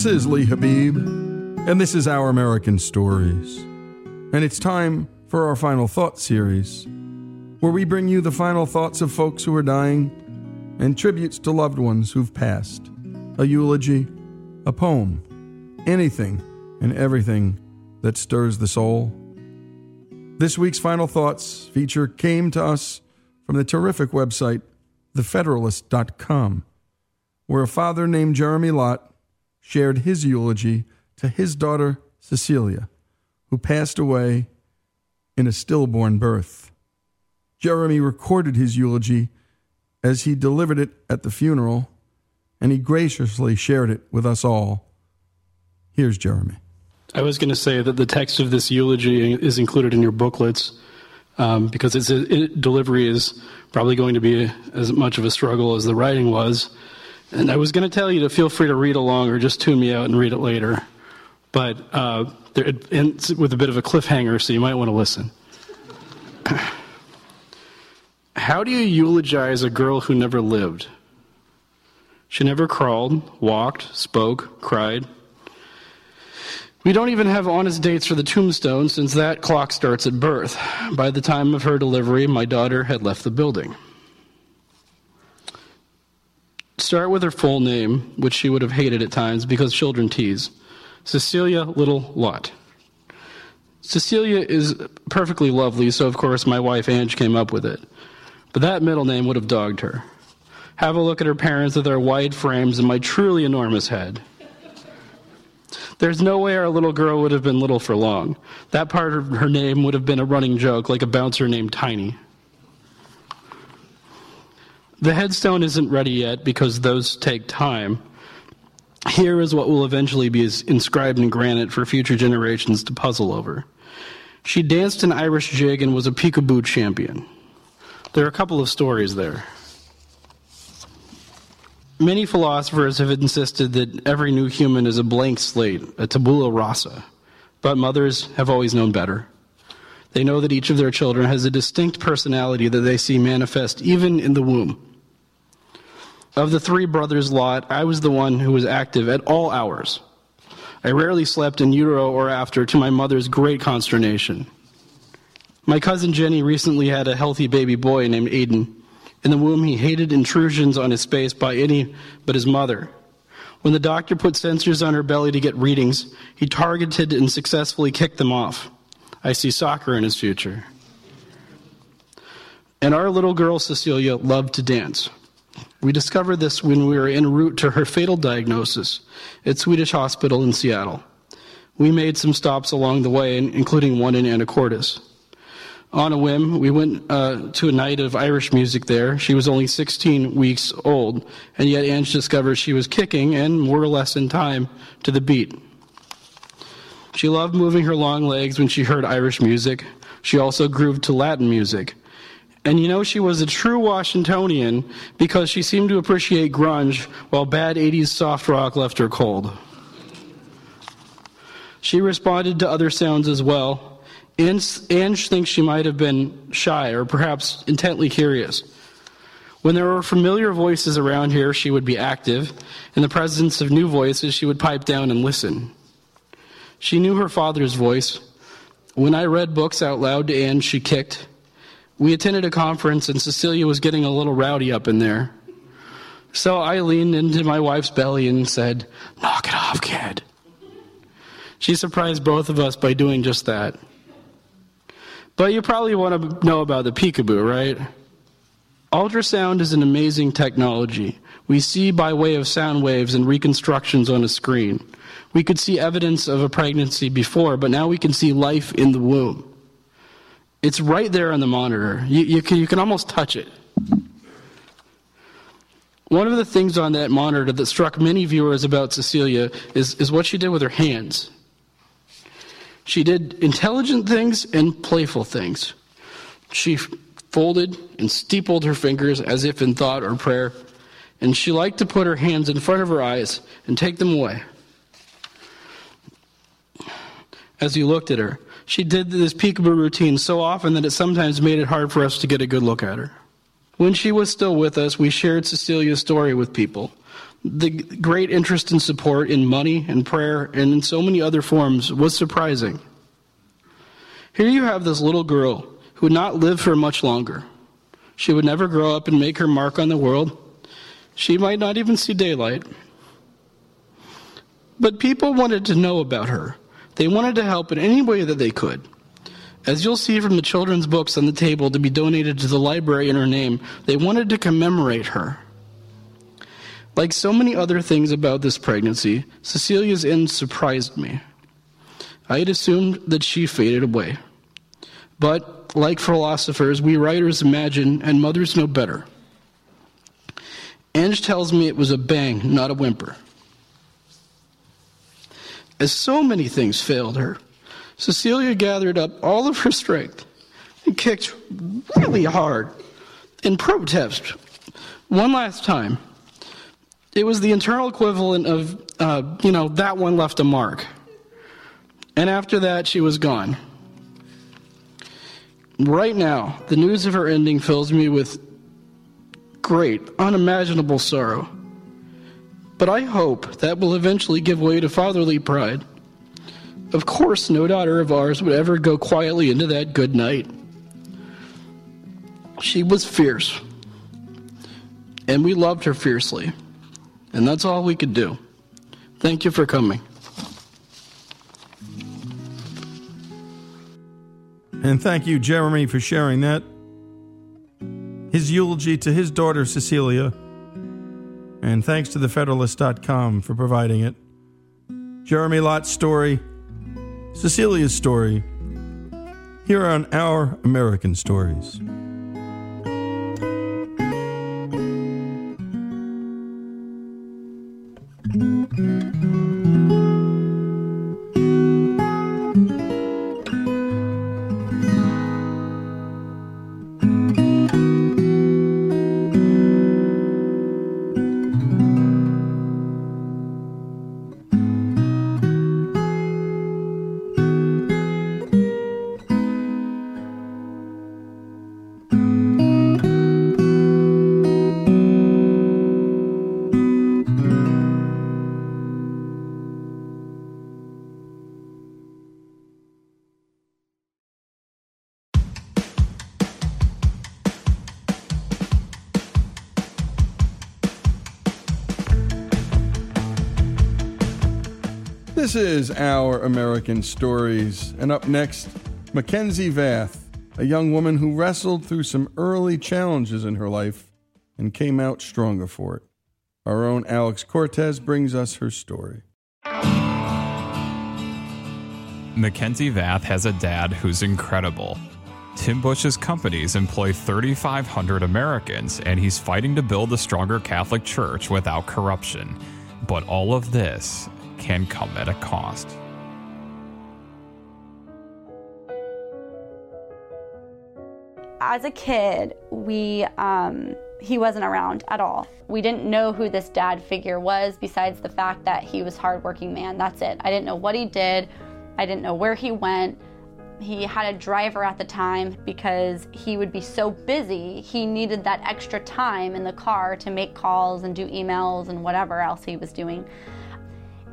This is Lee Habib, and this is Our American Stories. And it's time for our Final Thoughts series, where we bring you the final thoughts of folks who are dying and tributes to loved ones who've passed, a eulogy, a poem, anything and everything that stirs the soul. This week's Final Thoughts feature came to us from the terrific website, thefederalist.com, where a father named Jeremy Lott shared his eulogy to his daughter, Cecilia, who passed away in a stillborn birth. Jeremy recorded his eulogy as he delivered it at the funeral, and he graciously shared it with us all. Here's Jeremy. I was going to say that the text of this eulogy is included in your booklets um, because its it, delivery is probably going to be as much of a struggle as the writing was. And I was going to tell you to feel free to read along or just tune me out and read it later. But uh, there, it ends with a bit of a cliffhanger, so you might want to listen. How do you eulogize a girl who never lived? She never crawled, walked, spoke, cried. We don't even have honest dates for the tombstone since that clock starts at birth. By the time of her delivery, my daughter had left the building. Start with her full name, which she would have hated at times because children tease Cecilia Little Lott. Cecilia is perfectly lovely, so of course my wife Ange came up with it. But that middle name would have dogged her. Have a look at her parents with their wide frames and my truly enormous head. There's no way our little girl would have been little for long. That part of her name would have been a running joke, like a bouncer named Tiny. The headstone isn't ready yet because those take time. Here is what will eventually be inscribed in granite for future generations to puzzle over. She danced an Irish jig and was a peekaboo champion. There are a couple of stories there. Many philosophers have insisted that every new human is a blank slate, a tabula rasa, but mothers have always known better. They know that each of their children has a distinct personality that they see manifest even in the womb. Of the three brothers Lott, I was the one who was active at all hours. I rarely slept in utero or after, to my mother's great consternation. My cousin Jenny recently had a healthy baby boy named Aiden. In the womb, he hated intrusions on his space by any but his mother. When the doctor put sensors on her belly to get readings, he targeted and successfully kicked them off. I see soccer in his future. And our little girl, Cecilia, loved to dance. We discovered this when we were en route to her fatal diagnosis at Swedish Hospital in Seattle. We made some stops along the way, including one in Anacortes on a whim, we went uh, to a night of Irish music there. She was only 16 weeks old, and yet Ange discovered she was kicking, and more or less in time, to the beat. She loved moving her long legs when she heard Irish music. She also grooved to Latin music. And you know, she was a true Washingtonian because she seemed to appreciate grunge while bad 80s soft rock left her cold. She responded to other sounds as well, Ange thinks she might have been shy or perhaps intently curious. When there were familiar voices around here, she would be active. In the presence of new voices, she would pipe down and listen. She knew her father's voice. When I read books out loud to Ange, she kicked. We attended a conference, and Cecilia was getting a little rowdy up in there. So I leaned into my wife's belly and said, Knock it off, kid. She surprised both of us by doing just that. But you probably want to know about the peekaboo, right? Ultrasound is an amazing technology. We see by way of sound waves and reconstructions on a screen. We could see evidence of a pregnancy before, but now we can see life in the womb. It's right there on the monitor. You, you, can, you can almost touch it. One of the things on that monitor that struck many viewers about Cecilia is, is what she did with her hands. She did intelligent things and playful things. She folded and steepled her fingers as if in thought or prayer, and she liked to put her hands in front of her eyes and take them away. As you looked at her, she did this peekaboo routine so often that it sometimes made it hard for us to get a good look at her. When she was still with us, we shared Cecilia's story with people. The great interest and support in money and prayer and in so many other forms was surprising. Here you have this little girl who would not live for much longer. She would never grow up and make her mark on the world. She might not even see daylight. But people wanted to know about her. They wanted to help in any way that they could. As you'll see from the children's books on the table to be donated to the library in her name, they wanted to commemorate her. Like so many other things about this pregnancy, Cecilia's end surprised me. I had assumed that she faded away. But, like philosophers, we writers imagine, and mothers know better. Ange tells me it was a bang, not a whimper. As so many things failed her, Cecilia gathered up all of her strength and kicked really hard in protest one last time. It was the internal equivalent of, uh, you know, that one left a mark. And after that, she was gone. Right now, the news of her ending fills me with great, unimaginable sorrow. But I hope that will eventually give way to fatherly pride. Of course, no daughter of ours would ever go quietly into that good night. She was fierce, and we loved her fiercely, and that's all we could do. Thank you for coming. And thank you, Jeremy, for sharing that. His eulogy to his daughter, Cecilia. And thanks to thefederalist.com for providing it. Jeremy Lott's story, Cecilia's story, here on Our American Stories. This is Our American Stories. And up next, Mackenzie Vath, a young woman who wrestled through some early challenges in her life and came out stronger for it. Our own Alex Cortez brings us her story. Mackenzie Vath has a dad who's incredible. Tim Busch's companies employ 3,500 Americans, and he's fighting to build a stronger Catholic Church without corruption. But all of this can come at a cost. As a kid, we um, he wasn't around at all. We didn't know who this dad figure was, besides the fact that he was hardworking man. That's it. I didn't know what he did. I didn't know where he went. He had a driver at the time because he would be so busy. He needed that extra time in the car to make calls and do emails and whatever else he was doing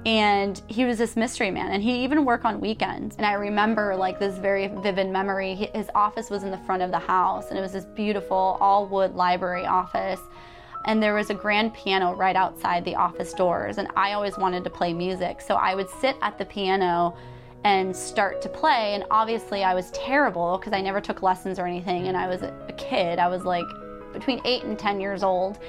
and he was this mystery man and he even worked on weekends. And i remember like this very vivid memory. His office was in the front of the house and it was this beautiful all wood library office. And there was a grand piano right outside the office doors and i always wanted to play music. So i would sit at the piano and start to play and obviously i was terrible because i never took lessons or anything. And i was a kid. I was like between 8 and 10 years old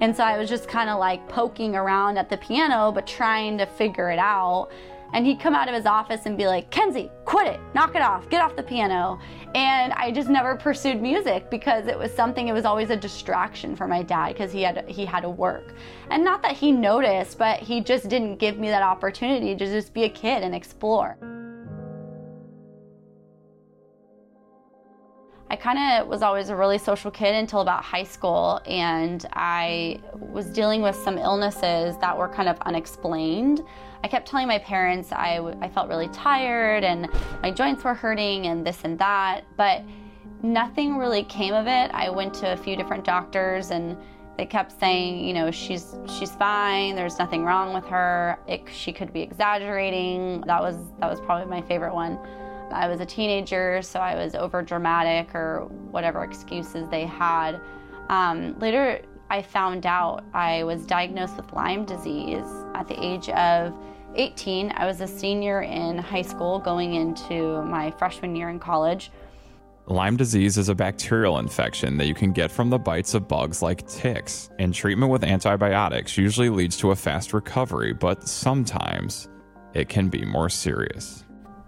and so I was just kind of like poking around at the piano, but trying to figure it out. And he'd come out of his office and be like, Kenzie, quit it, knock it off, get off the piano. And I just never pursued music because it was something, it was always a distraction for my dad because he had, he had to work. And not that he noticed, but he just didn't give me that opportunity to just be a kid and explore. I kind of was always a really social kid until about high school, and I was dealing with some illnesses that were kind of unexplained. I kept telling my parents I, I felt really tired and my joints were hurting and this and that, but nothing really came of it. I went to a few different doctors and They kept saying, you know, she's she's fine. There's nothing wrong with her. It, she could be exaggerating. That was that was probably my favorite one. I was a teenager, so I was over dramatic or whatever excuses they had. Um, later, I found out I was diagnosed with Lyme disease at the age of 18. I was a senior in high school going into my freshman year in college. Lyme disease is a bacterial infection that you can get from the bites of bugs like ticks, and treatment with antibiotics usually leads to a fast recovery, but sometimes it can be more serious.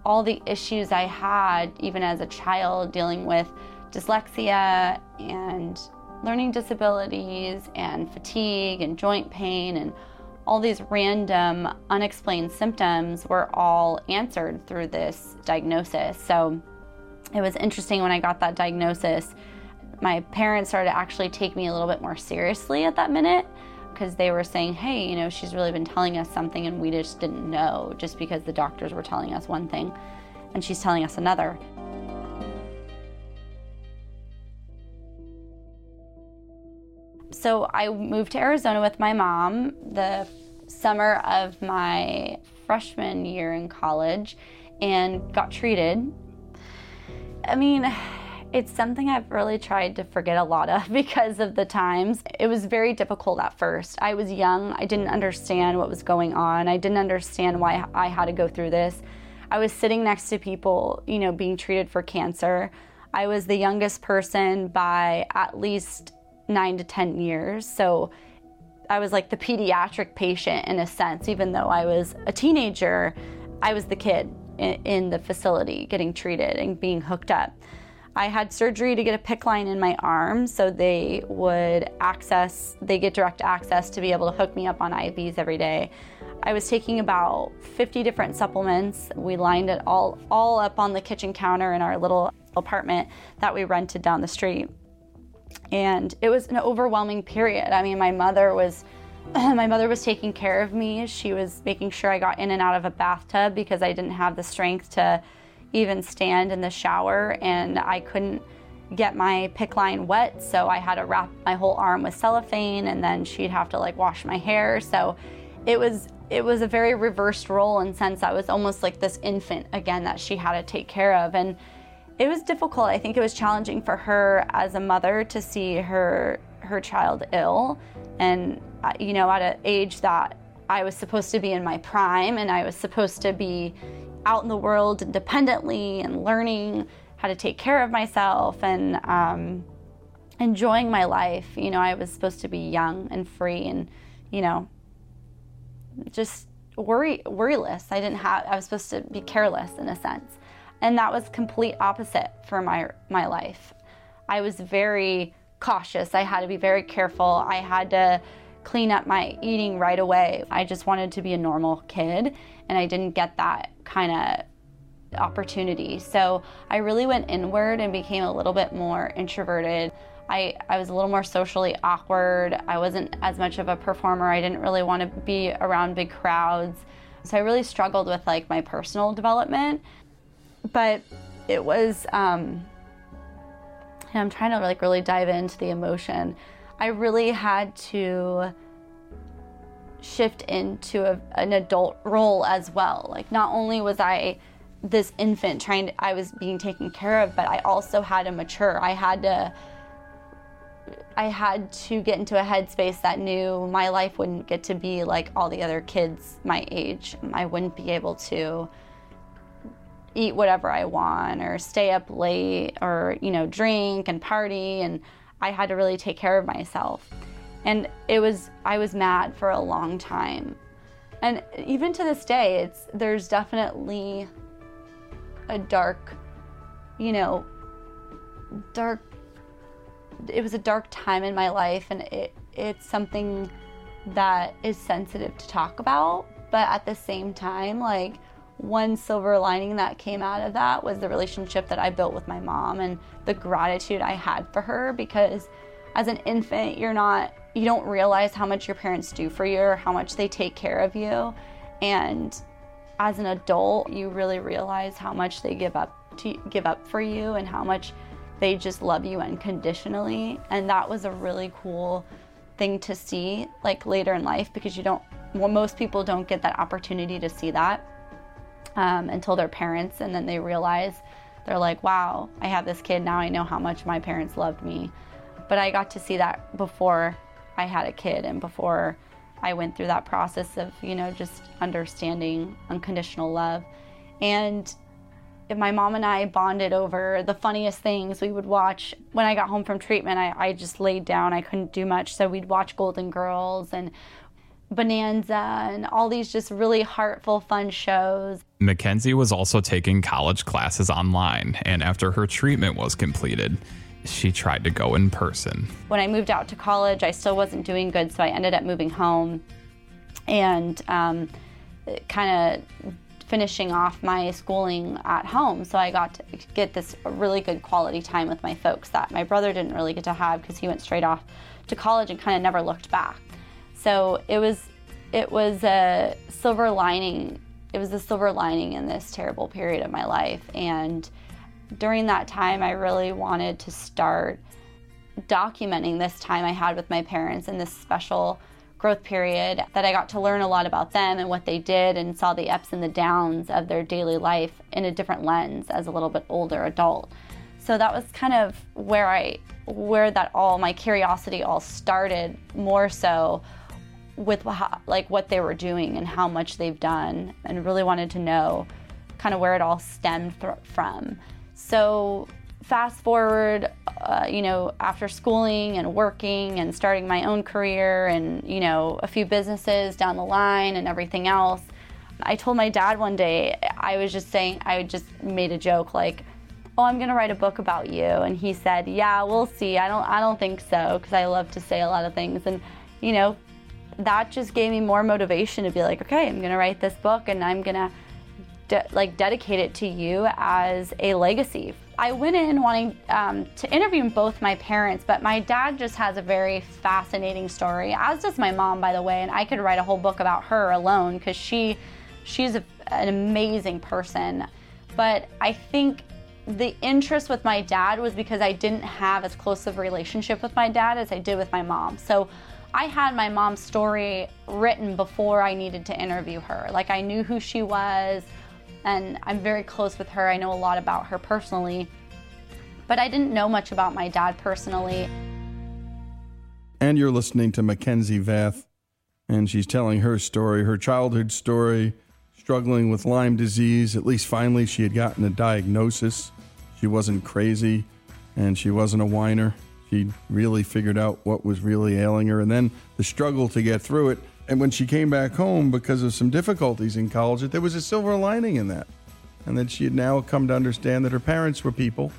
All the issues I had, even as a child, dealing with dyslexia and learning disabilities and fatigue and joint pain and all these random unexplained symptoms were all answered through this diagnosis. So it was interesting when I got that diagnosis. My parents started to actually take me a little bit more seriously at that minute because they were saying, hey, you know, she's really been telling us something and we just didn't know just because the doctors were telling us one thing and she's telling us another. So I moved to Arizona with my mom the summer of my freshman year in college and got treated I mean, it's something I've really tried to forget a lot of because of the times. It was very difficult at first. I was young, I didn't understand what was going on, I didn't understand why I had to go through this. I was sitting next to people, you know, being treated for cancer. I was the youngest person by at least nine to 10 years. So I was like the pediatric patient in a sense, even though I was a teenager, I was the kid in the facility getting treated and being hooked up. I had surgery to get a PICC line in my arm so they would access, they get direct access to be able to hook me up on IVs every day. I was taking about 50 different supplements. We lined it all, all up on the kitchen counter in our little apartment that we rented down the street. And it was an overwhelming period. I mean, my mother was my mother was taking care of me. She was making sure I got in and out of a bathtub because I didn't have the strength to even stand in the shower and I couldn't get my PICC line wet, so I had to wrap my whole arm with cellophane and then she'd have to like wash my hair. So it was it was a very reversed role in sense I was almost like this infant again that she had to take care of and it was difficult. I think it was challenging for her as a mother to see her her child ill and uh, you know, at an age that I was supposed to be in my prime and I was supposed to be out in the world independently and learning how to take care of myself and um, enjoying my life. You know, I was supposed to be young and free and, you know, just worry worryless. I didn't have I was supposed to be careless in a sense. And that was complete opposite for my my life. I was very cautious. I had to be very careful. I had to clean up my eating right away. I just wanted to be a normal kid, and I didn't get that kind of opportunity. So I really went inward and became a little bit more introverted. I, I was a little more socially awkward. I wasn't as much of a performer. I didn't really want to be around big crowds. So I really struggled with like my personal development. But it was, um, I'm trying to like really dive into the emotion. I really had to shift into a, an adult role as well. Like, not only was I this infant trying to, I was being taken care of, but I also had to mature. I had to, I had to get into a headspace that knew my life wouldn't get to be like all the other kids my age. I wouldn't be able to eat whatever I want or stay up late or, you know, drink and party and I had to really take care of myself. And it was I was mad for a long time. And even to this day, it's there's definitely a dark, you know, dark it was a dark time in my life and it it's something that is sensitive to talk about, but at the same time like one silver lining that came out of that was the relationship that I built with my mom and the gratitude I had for her because as an infant, you're not, you don't realize how much your parents do for you or how much they take care of you. And as an adult, you really realize how much they give up to give up for you and how much they just love you unconditionally. And that was a really cool thing to see like later in life because you don't well, most people don't get that opportunity to see that um, until they're parents and then they realize they're like wow i have this kid now i know how much my parents loved me but i got to see that before i had a kid and before i went through that process of you know just understanding unconditional love and my mom and I bonded over the funniest things. We would watch when I got home from treatment. I, I just laid down. I couldn't do much, so we'd watch Golden Girls and Bonanza and all these just really heartful, fun shows. Mackenzie was also taking college classes online, and after her treatment was completed, she tried to go in person. When I moved out to college, I still wasn't doing good, so I ended up moving home and um, kind of finishing off my schooling at home. So I got to get this really good quality time with my folks that my brother didn't really get to have because he went straight off to college and kind of never looked back. So it was it was a silver lining. It was a silver lining in this terrible period of my life and during that time I really wanted to start documenting this time I had with my parents and this special growth period that I got to learn a lot about them and what they did and saw the ups and the downs of their daily life in a different lens as a little bit older adult. So that was kind of where I where that all my curiosity all started more so with how, like what they were doing and how much they've done and really wanted to know kind of where it all stemmed th- from. So fast forward, uh, you know, after schooling and working and starting my own career and, you know, a few businesses down the line and everything else, I told my dad one day, I was just saying, I just made a joke like, oh, I'm going to write a book about you. And he said, yeah, we'll see. I don't, I don't think so because I love to say a lot of things. And, you know, that just gave me more motivation to be like, okay, I'm going to write this book and I'm going to de- like dedicate it to you as a legacy I went in wanting um, to interview both my parents, but my dad just has a very fascinating story, as does my mom, by the way. And I could write a whole book about her alone because she, she's a, an amazing person. But I think the interest with my dad was because I didn't have as close of a relationship with my dad as I did with my mom. So I had my mom's story written before I needed to interview her. Like I knew who she was and I'm very close with her. I know a lot about her personally, but I didn't know much about my dad personally. And you're listening to Mackenzie Vath, and she's telling her story, her childhood story, struggling with Lyme disease. At least finally, she had gotten a diagnosis. She wasn't crazy, and she wasn't a whiner. She really figured out what was really ailing her, and then the struggle to get through it and when she came back home because of some difficulties in college, that there was a silver lining in that. And that she had now come to understand that her parents were people.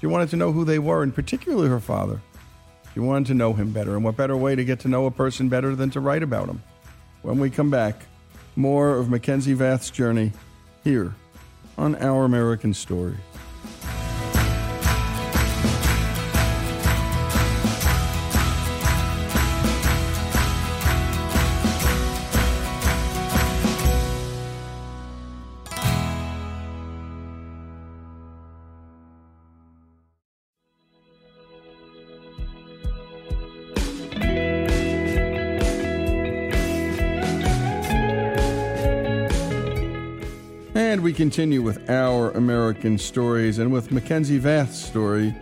She wanted to know who they were, and particularly her father. She wanted to know him better. And what better way to get to know a person better than to write about him? When we come back, more of Mackenzie Vath's journey here on Our American Story. Continue with our American stories and with Mackenzie Vath's story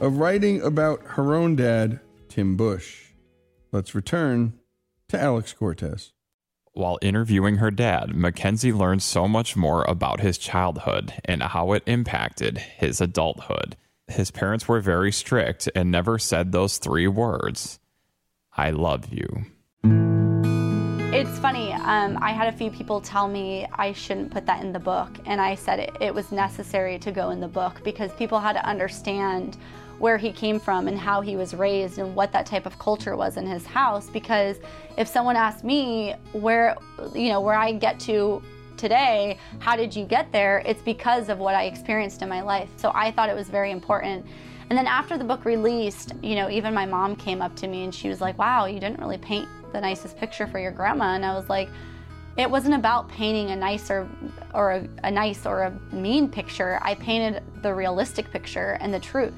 of writing about her own dad, Tim Busch. Let's return to Alex Cortez. While interviewing her dad, Mackenzie learned so much more about his childhood and how it impacted his adulthood. His parents were very strict and never said those three words I love you. Um, I had a few people tell me I shouldn't put that in the book, and I said it, it was necessary to go in the book because people had to understand where he came from and how he was raised and what that type of culture was in his house. Because if someone asked me where, you know, where I get to today, how did you get there? It's because of what I experienced in my life. So I thought it was very important. And then after the book released, you know, even my mom came up to me and she was like, wow, you didn't really paint the nicest picture for your grandma. And I was like, it wasn't about painting a nice or, or a, a nice or a mean picture. I painted the realistic picture and the truth.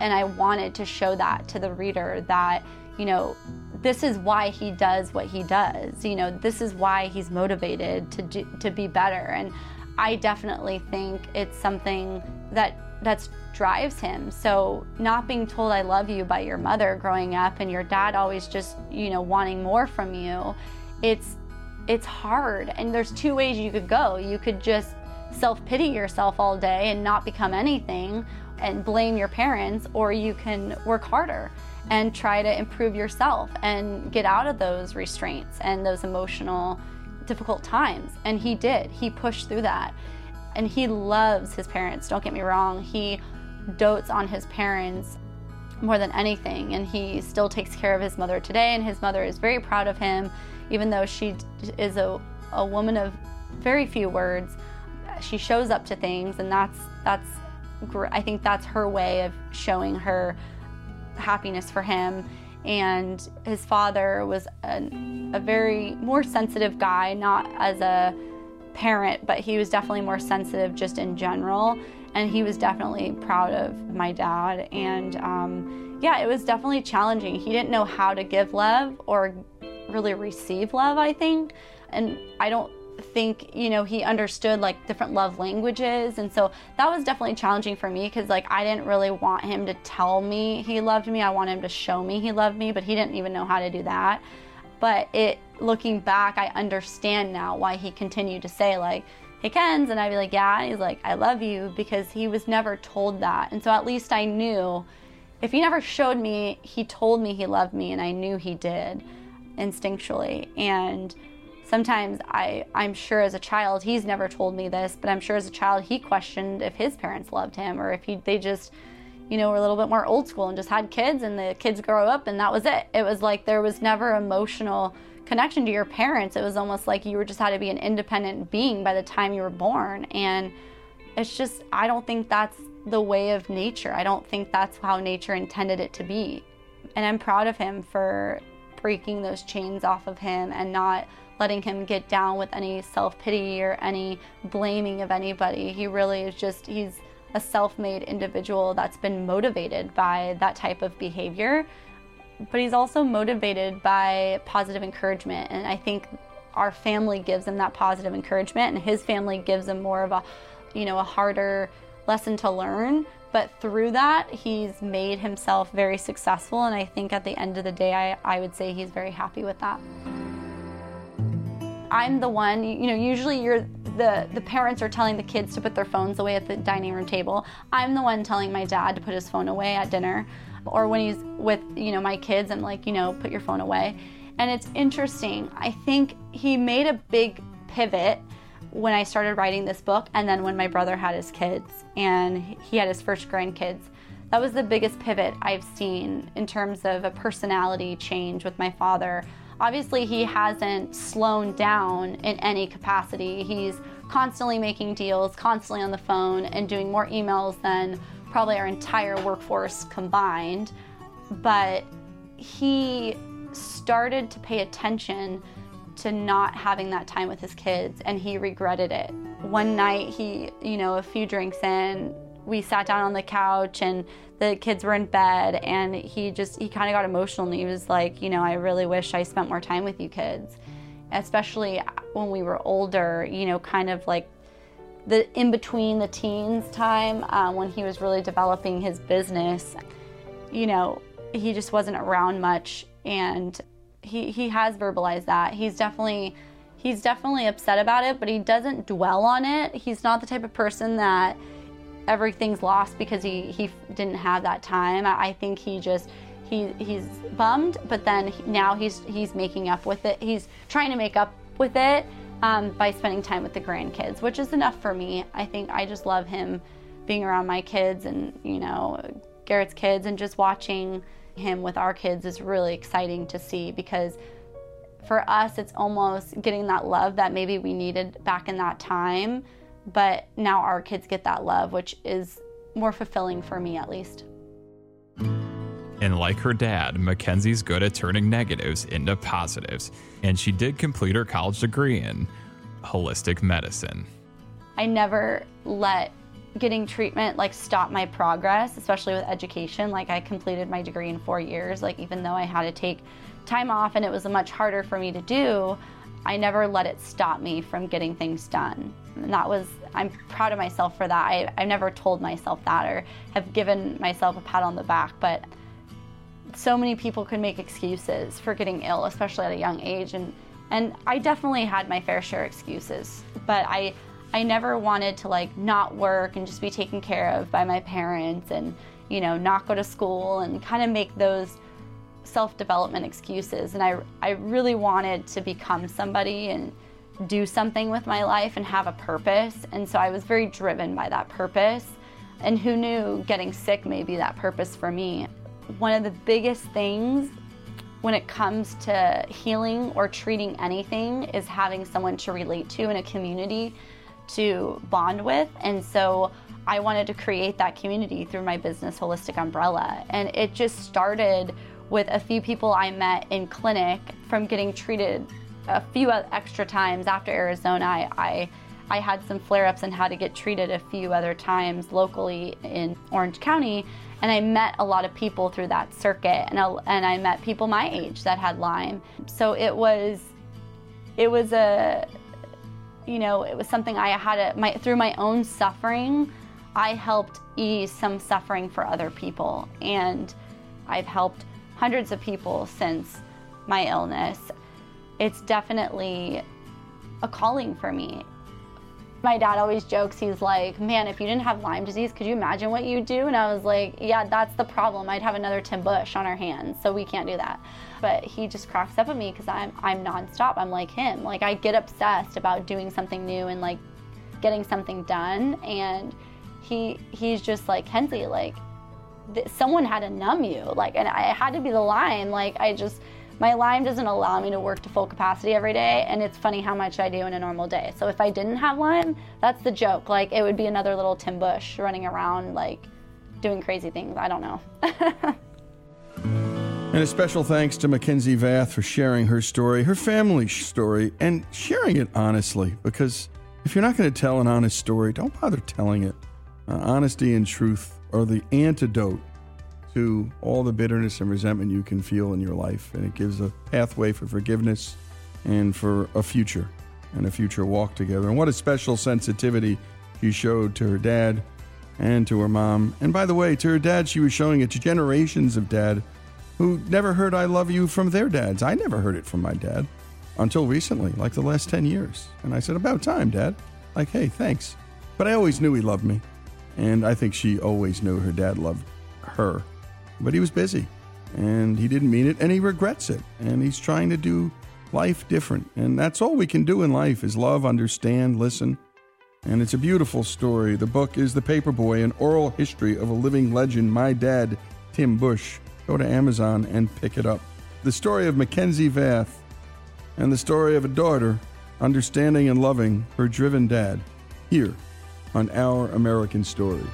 And I wanted to show that to the reader that, you know, this is why he does what he does. You know, this is why he's motivated to do, to be better. And I definitely think it's something that that drives him. So not being told I love you by your mother growing up and your dad always just, you know, wanting more from you, it's it's hard. And there's two ways you could go. You could just self-pity yourself all day and not become anything and blame your parents or you can work harder and try to improve yourself and get out of those restraints and those emotional difficult times. And he did. He pushed through that. And he loves his parents, don't get me wrong. He dotes on his parents more than anything. And he still takes care of his mother today. And his mother is very proud of him, even though she is a, a woman of very few words. She shows up to things, and that's, that's, I think that's her way of showing her happiness for him. And his father was a, a very more sensitive guy, not as a parent, but he was definitely more sensitive just in general. And he was definitely proud of my dad. And um, yeah, it was definitely challenging. He didn't know how to give love or really receive love, I think. And I don't think you know he understood like different love languages and so that was definitely challenging for me because like i didn't really want him to tell me he loved me i wanted him to show me he loved me but he didn't even know how to do that but it looking back i understand now why he continued to say like hey kens and i'd be like yeah and he's like i love you because he was never told that. And so at least i knew if he never showed me he told me he loved me and i knew he did instinctually. And sometimes I, I'm sure as a child, he's never told me this, but I'm sure as a child he questioned if his parents loved him or if he, they just, you know, were a little bit more old school and just had kids and the kids grow up and that was it. It was like there was never emotional connection to your parents. It was almost like you were just had to be an independent being by the time you were born. And it's just, I don't think that's the way of nature. I don't think that's how nature intended it to be. And I'm proud of him for breaking those chains off of him and not letting him get down with any self pity or any blaming of anybody. He really is just, he's a self made individual that's been motivated by that type of behavior. But he's also motivated by positive encouragement. And I think our family gives him that positive encouragement, and his family gives him more of a, you know, a harder lesson to learn. But through that, he's made himself very successful. And I think at the end of the day, I, I would say he's very happy with that. I'm the one, you know, usually you're the the parents are telling the kids to put their phones away at the dining room table. I'm the one telling my dad to put his phone away at dinner or when he's with, you know, my kids I'm like, you know, put your phone away. And it's interesting. I think he made a big pivot when I started writing this book and then when my brother had his kids and he had his first grandkids. That was the biggest pivot I've seen in terms of a personality change with my father Obviously, he hasn't slowed down in any capacity. He's constantly making deals, constantly on the phone, and doing more emails than probably our entire workforce combined. But he started to pay attention to not having that time with his kids and he regretted it. One night he, you know, a few drinks in, we sat down on the couch and the kids were in bed and he just he kind of got emotional and he was like you know i really wish i spent more time with you kids. Especially when we were older you know kind of like the in between the teens time um, when he was really developing his business you know he just wasn't around much and he he has verbalized that. He's definitely he's definitely upset about it but he doesn't dwell on it. He's not the type of person that everything's lost because he, he didn't have that time. I think he just he he's bummed, but then he, now he's he's making up with it. He's trying to make up with it um, by spending time with the grandkids, which is enough for me. I think I just love him being around my kids and you know Garrett's kids and just watching him with our kids is really exciting to see because for us it's almost getting that love that maybe we needed back in that time but now our kids get that love, which is more fulfilling for me at least. And like her dad, Mackenzie's good at turning negatives into positives, and she did complete her college degree in holistic medicine. I never let getting treatment like stop my progress, especially with education. Like I completed my degree in four years, like even though I had to take time off and it was much harder for me to do, I never let it stop me from getting things done. And that was, I'm proud of myself for that. I, I've never told myself that or have given myself a pat on the back, but so many people could make excuses for getting ill, especially at a young age. And, and I definitely had my fair share of excuses, but I, I never wanted to like not work and just be taken care of by my parents and, you know, not go to school and kind of make those self development excuses. And I, I really wanted to become somebody and do something with my life and have a purpose. And so I was very driven by that purpose. And who knew getting sick may be that purpose for me. One of the biggest things when it comes to healing or treating anything is having someone to relate to in a community to bond with. And so I wanted to create that community through my business, Holistic Umbrella. And it just started with a few people I met in clinic from getting treated a few extra times after Arizona. I, I, I had some flare ups and had to get treated a few other times locally in Orange County. And I met a lot of people through that circuit, and, I, and I met people my age that had Lyme. So it was, it was a, you know, it was something I had to, my, through my own suffering, I helped ease some suffering for other people. And I've helped hundreds of people since my illness. It's definitely a calling for me. My dad always jokes, he's like, Man, if you didn't have Lyme disease, could you imagine what you'd do? And I was like, Yeah, that's the problem. I'd have another Tim Busch on our hands, so we can't do that. But he just cracks up at me because I'm, I'm nonstop. I'm like him. Like, I get obsessed about doing something new and like getting something done. And he he's just like, Kenzie, like, someone had to numb you. Like, and I had to be the Lyme. Like, I just, my Lyme doesn't allow me to work to full capacity every day, and it's funny how much I do in a normal day. So if I didn't have Lyme, that's the joke. Like it would be another little Tim Busch running around, like doing crazy things. I don't know. and a special thanks to Mackenzie Vath for sharing her story, her family's story, and sharing it honestly. Because if you're not going to tell an honest story, don't bother telling it. Uh, honesty and truth are the antidote to all the bitterness and resentment you can feel in your life. And it gives a pathway for forgiveness and for a future and a future walk together. And what a special sensitivity she showed to her dad and to her mom. And by the way, to her dad, she was showing it to generations of dad who never heard I love you from their dads. I never heard it from my dad until recently, like the last 10 years. And I said, About time, dad. Like, hey, thanks. But I always knew he loved me. And I think she always knew her dad loved her. But he was busy and he didn't mean it and he regrets it and he's trying to do life different. And that's all we can do in life is love understand listen. And it's a beautiful story. The book is the paperboy an oral history of a living legend. My dad tim busch. Go to amazon and pick it up. The story of mackenzie vath and the story of a daughter understanding and loving her driven dad here on our american story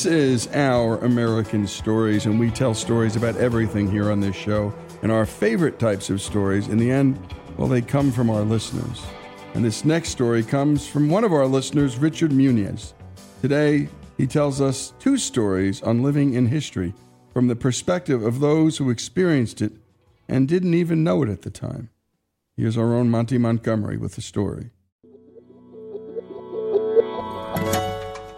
This is our American Stories, and we tell stories about everything here on this show. And our favorite types of stories, in the end, well, they come from our listeners. And this next story comes from one of our listeners, Richard Muniz. Today, he tells us two stories on living in history from the perspective of those who experienced it and didn't even know it at the time. Here's our own Monty Montgomery with the story.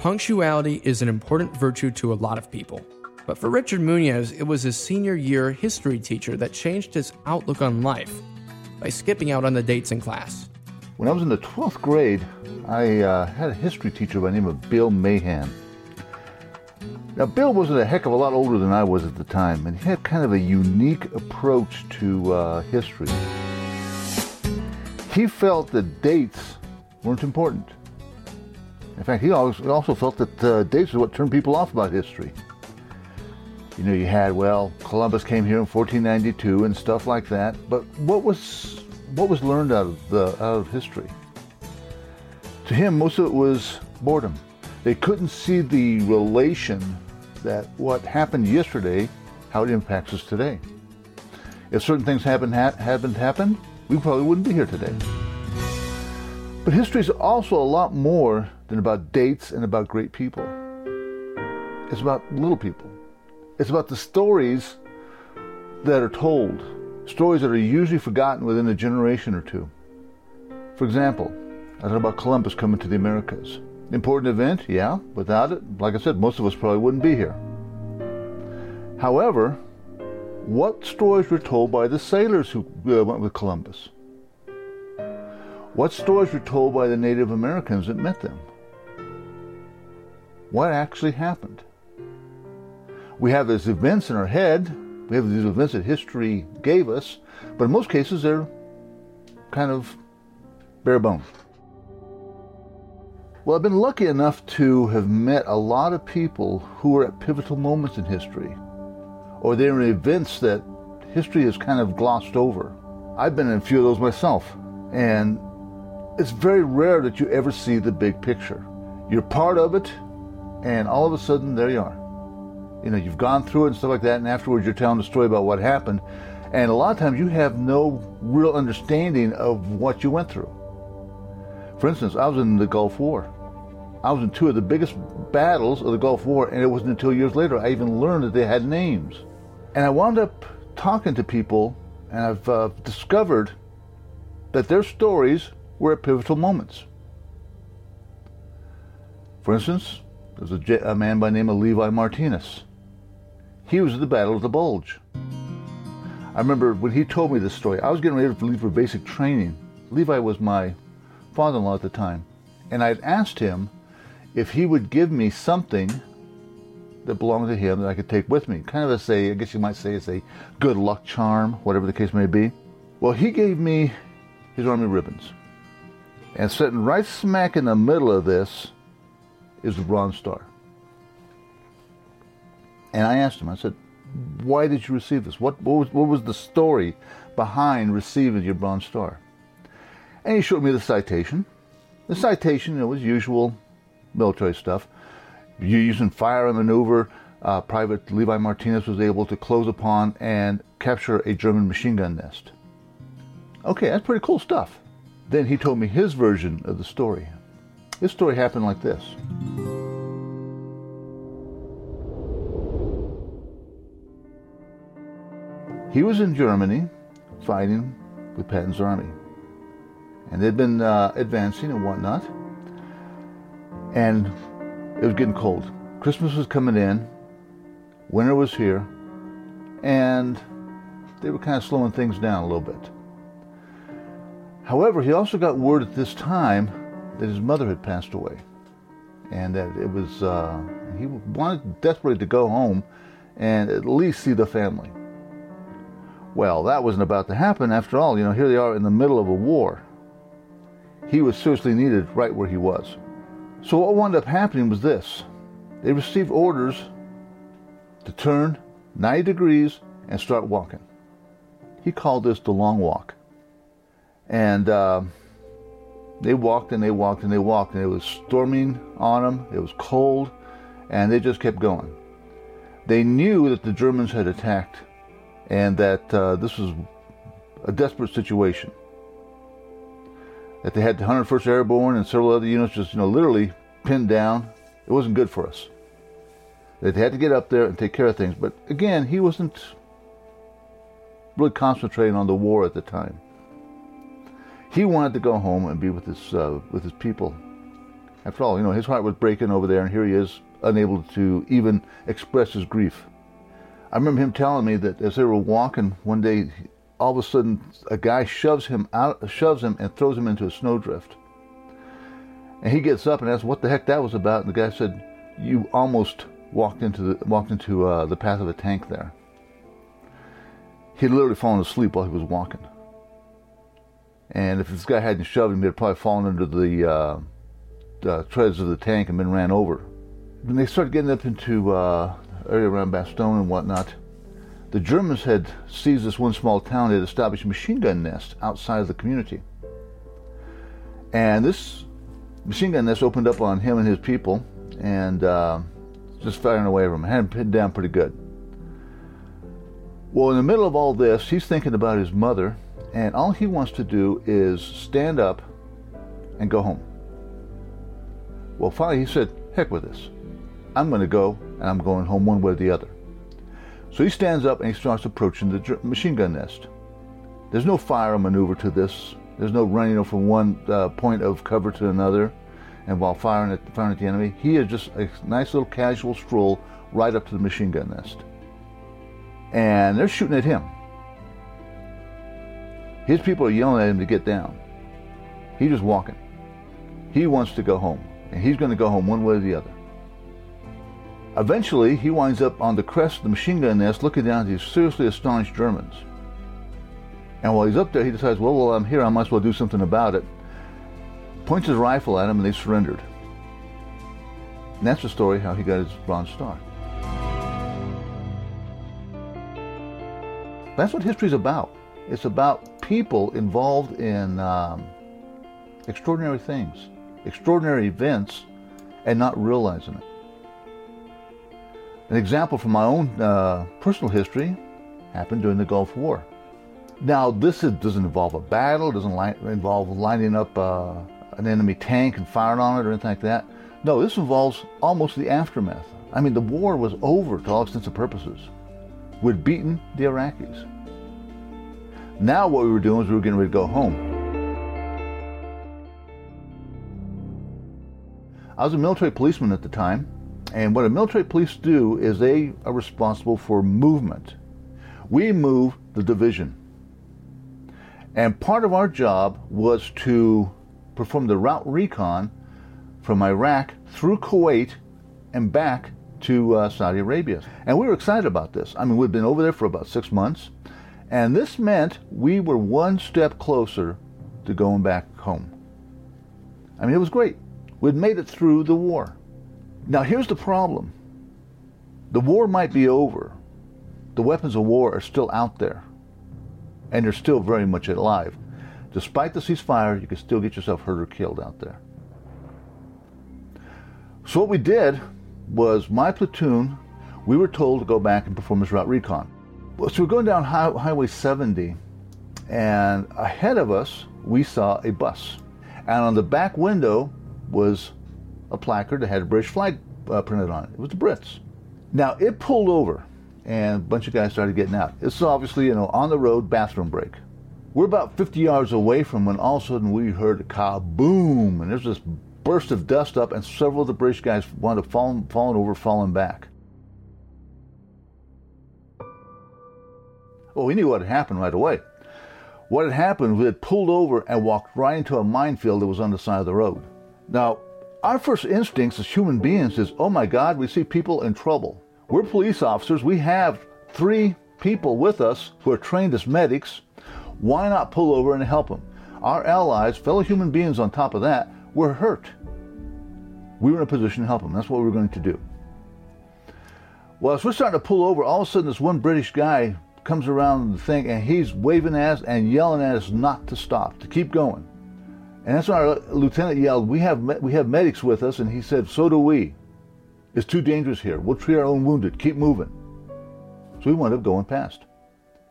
Punctuality is an important virtue to a lot of people. But for Richard Muniz, it was his senior year history teacher that changed his outlook on life by skipping out on the dates in class. When I was in the 12th grade, I uh, had a history teacher by the name of Bill Mahan. Now, Bill wasn't a heck of a lot older than I was at the time, and he had kind of a unique approach to uh, history. He felt that dates weren't important. In fact, he also felt that uh, dates is what turned people off about history. You know, you had well, Columbus came here in 1492 and stuff like that. But what was what was learned out of the out of history? To him, most of it was boredom. They couldn't see the relation that what happened yesterday, how it impacts us today. If certain things ha- hadn't happened, we probably wouldn't be here today. But history is also a lot more than about dates and about great people. It's about little people. It's about the stories that are told, stories that are usually forgotten within a generation or two. For example, I thought about Columbus coming to the Americas. Important event, yeah. Without it, like I said, most of us probably wouldn't be here. However, what stories were told by the sailors who uh, went with Columbus? What stories were told by the Native Americans that met them? What actually happened? We have these events in our head, we have these events that history gave us, but in most cases they're kind of bare bones. Well, I've been lucky enough to have met a lot of people who were at pivotal moments in history, or they're in events that history has kind of glossed over. I've been in a few of those myself, and it's very rare that you ever see the big picture. You're part of it, and all of a sudden, there you are. You know, you've gone through it and stuff like that, and afterwards, you're telling the story about what happened. And a lot of times, you have no real understanding of what you went through. For instance, I was in the Gulf War. I was in two of the biggest battles of the Gulf War, and it wasn't until years later I even learned that they had names. And I wound up talking to people, and I've uh, discovered that their stories were at pivotal moments. For instance, there's a, a man by the name of Levi Martinez. He was at the Battle of the Bulge. I remember when he told me this story, I was getting ready to leave for basic training. Levi was my father in law at the time. And I'd asked him if he would give me something that belonged to him that I could take with me. Kind of a say, I guess you might say it's a good luck charm, whatever the case may be. Well, he gave me his army ribbons. And sitting right smack in the middle of this is the Bronze Star. And I asked him, I said, why did you receive this? What, what, was, what was the story behind receiving your Bronze Star? And he showed me the citation. The citation, know, was usual military stuff. You're using fire and maneuver. Uh, Private Levi Martinez was able to close upon and capture a German machine gun nest. Okay, that's pretty cool stuff. Then he told me his version of the story. His story happened like this. He was in Germany fighting with Patton's army. And they'd been uh, advancing and whatnot. And it was getting cold. Christmas was coming in, winter was here, and they were kind of slowing things down a little bit. However, he also got word at this time that his mother had passed away, and that it was uh, he wanted desperately to go home and at least see the family. Well, that wasn't about to happen after all. You know, here they are in the middle of a war. He was seriously needed right where he was. So what wound up happening was this: they received orders to turn 90 degrees and start walking. He called this the long walk. And uh, they walked and they walked and they walked, and it was storming on them. It was cold, and they just kept going. They knew that the Germans had attacked, and that uh, this was a desperate situation. That they had the 101st Airborne and several other units just, you know, literally pinned down. It wasn't good for us. That they had to get up there and take care of things. But again, he wasn't really concentrating on the war at the time. He wanted to go home and be with his uh, with his people. After all, you know, his heart was breaking over there, and here he is, unable to even express his grief. I remember him telling me that as they were walking one day, all of a sudden a guy shoves him out, shoves him, and throws him into a snowdrift. And he gets up and asks what the heck that was about. And the guy said, "You almost walked into the walked into uh, the path of a tank there." He'd literally fallen asleep while he was walking. And if this guy hadn't shoved him, he'd probably fallen under the, uh, the treads of the tank and been ran over. When they started getting up into uh, area around Bastogne and whatnot, the Germans had seized this one small town. They had established a machine gun nest outside of the community. And this machine gun nest opened up on him and his people and uh, just firing away from him. Had him pinned down pretty good. Well, in the middle of all this, he's thinking about his mother, and all he wants to do is stand up and go home. Well, finally, he said, heck with this. I'm going to go, and I'm going home one way or the other. So he stands up and he starts approaching the machine gun nest. There's no fire maneuver to this. There's no running from one uh, point of cover to another and while firing at, firing at the enemy. He is just a nice little casual stroll right up to the machine gun nest. And they're shooting at him. His people are yelling at him to get down. He's just walking. He wants to go home, and he's going to go home one way or the other. Eventually, he winds up on the crest of the machine gun nest looking down at these seriously astonished Germans. And while he's up there, he decides, well, while I'm here, I might as well do something about it. Points his rifle at them, and they surrendered. And that's the story how he got his Bronze Star. That's what history's about. It's about people involved in um, extraordinary things, extraordinary events, and not realizing it. An example from my own uh, personal history happened during the Gulf War. Now, this is, doesn't involve a battle, doesn't involve lining up uh, an enemy tank and firing on it or anything like that. No, this involves almost the aftermath. I mean, the war was over to all extents and purposes. We'd beaten the Iraqis. Now, what we were doing was we were getting ready to go home. I was a military policeman at the time, and what a military police do is they are responsible for movement. We move the division. And part of our job was to perform the route recon from Iraq through Kuwait and back to uh, Saudi Arabia. And we were excited about this. I mean, we'd been over there for about six months, and this meant we were one step closer to going back home. I mean, it was great. We'd made it through the war. Now, here's the problem the war might be over, the weapons of war are still out there, and they're still very much alive. Despite the ceasefire, you can still get yourself hurt or killed out there. So, what we did was my platoon, we were told to go back and perform this route recon. So, we're going down high, Highway 70, and ahead of us, we saw a bus. And on the back window was a placard that had a British flag uh, printed on it. It was the Brits. Now it pulled over, and a bunch of guys started getting out. It's obviously you know on the road bathroom break. We're about 50 yards away from when all of a sudden we heard a kaboom, and there's this burst of dust up, and several of the British guys wound up falling, falling over, falling back. Well, we knew what had happened right away. What had happened, we had pulled over and walked right into a minefield that was on the side of the road. Now, our first instincts as human beings is, oh my God, we see people in trouble. We're police officers. We have three people with us who are trained as medics. Why not pull over and help them? Our allies, fellow human beings on top of that, were hurt. We were in a position to help them. That's what we were going to do. Well, as we're starting to pull over, all of a sudden this one British guy comes around the thing and he's waving at us and yelling at us not to stop, to keep going. And that's when our lieutenant yelled, "We have we have medics with us," and he said, "So do we. It's too dangerous here. We'll treat our own wounded. Keep moving." So we wound up going past.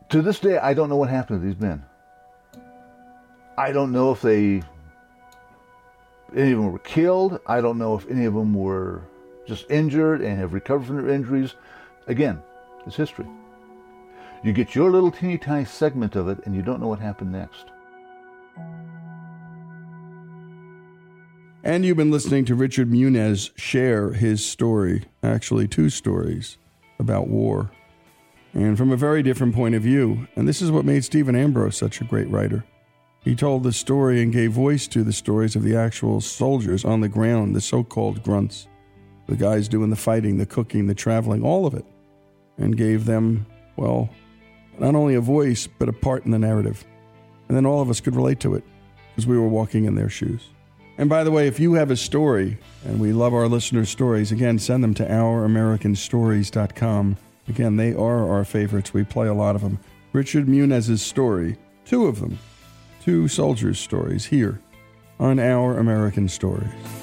To this day, I don't know what happened to these men. I don't know if they any of them were killed. I don't know if any of them were just injured and have recovered from their injuries. Again, it's history. You get your little teeny tiny segment of it, and you don't know what happened next. And you've been listening to Richard Munez share his story, actually, two stories about war, and from a very different point of view. And this is what made Stephen Ambrose such a great writer. He told the story and gave voice to the stories of the actual soldiers on the ground, the so called grunts, the guys doing the fighting, the cooking, the traveling, all of it, and gave them, well, not only a voice, but a part in the narrative. And then all of us could relate to it because we were walking in their shoes. And by the way, if you have a story, and we love our listeners' stories, again, send them to ouramericanstories.com. Again, they are our favorites. We play a lot of them. Richard Munez's story, two of them, two soldiers' stories here on Our American Stories.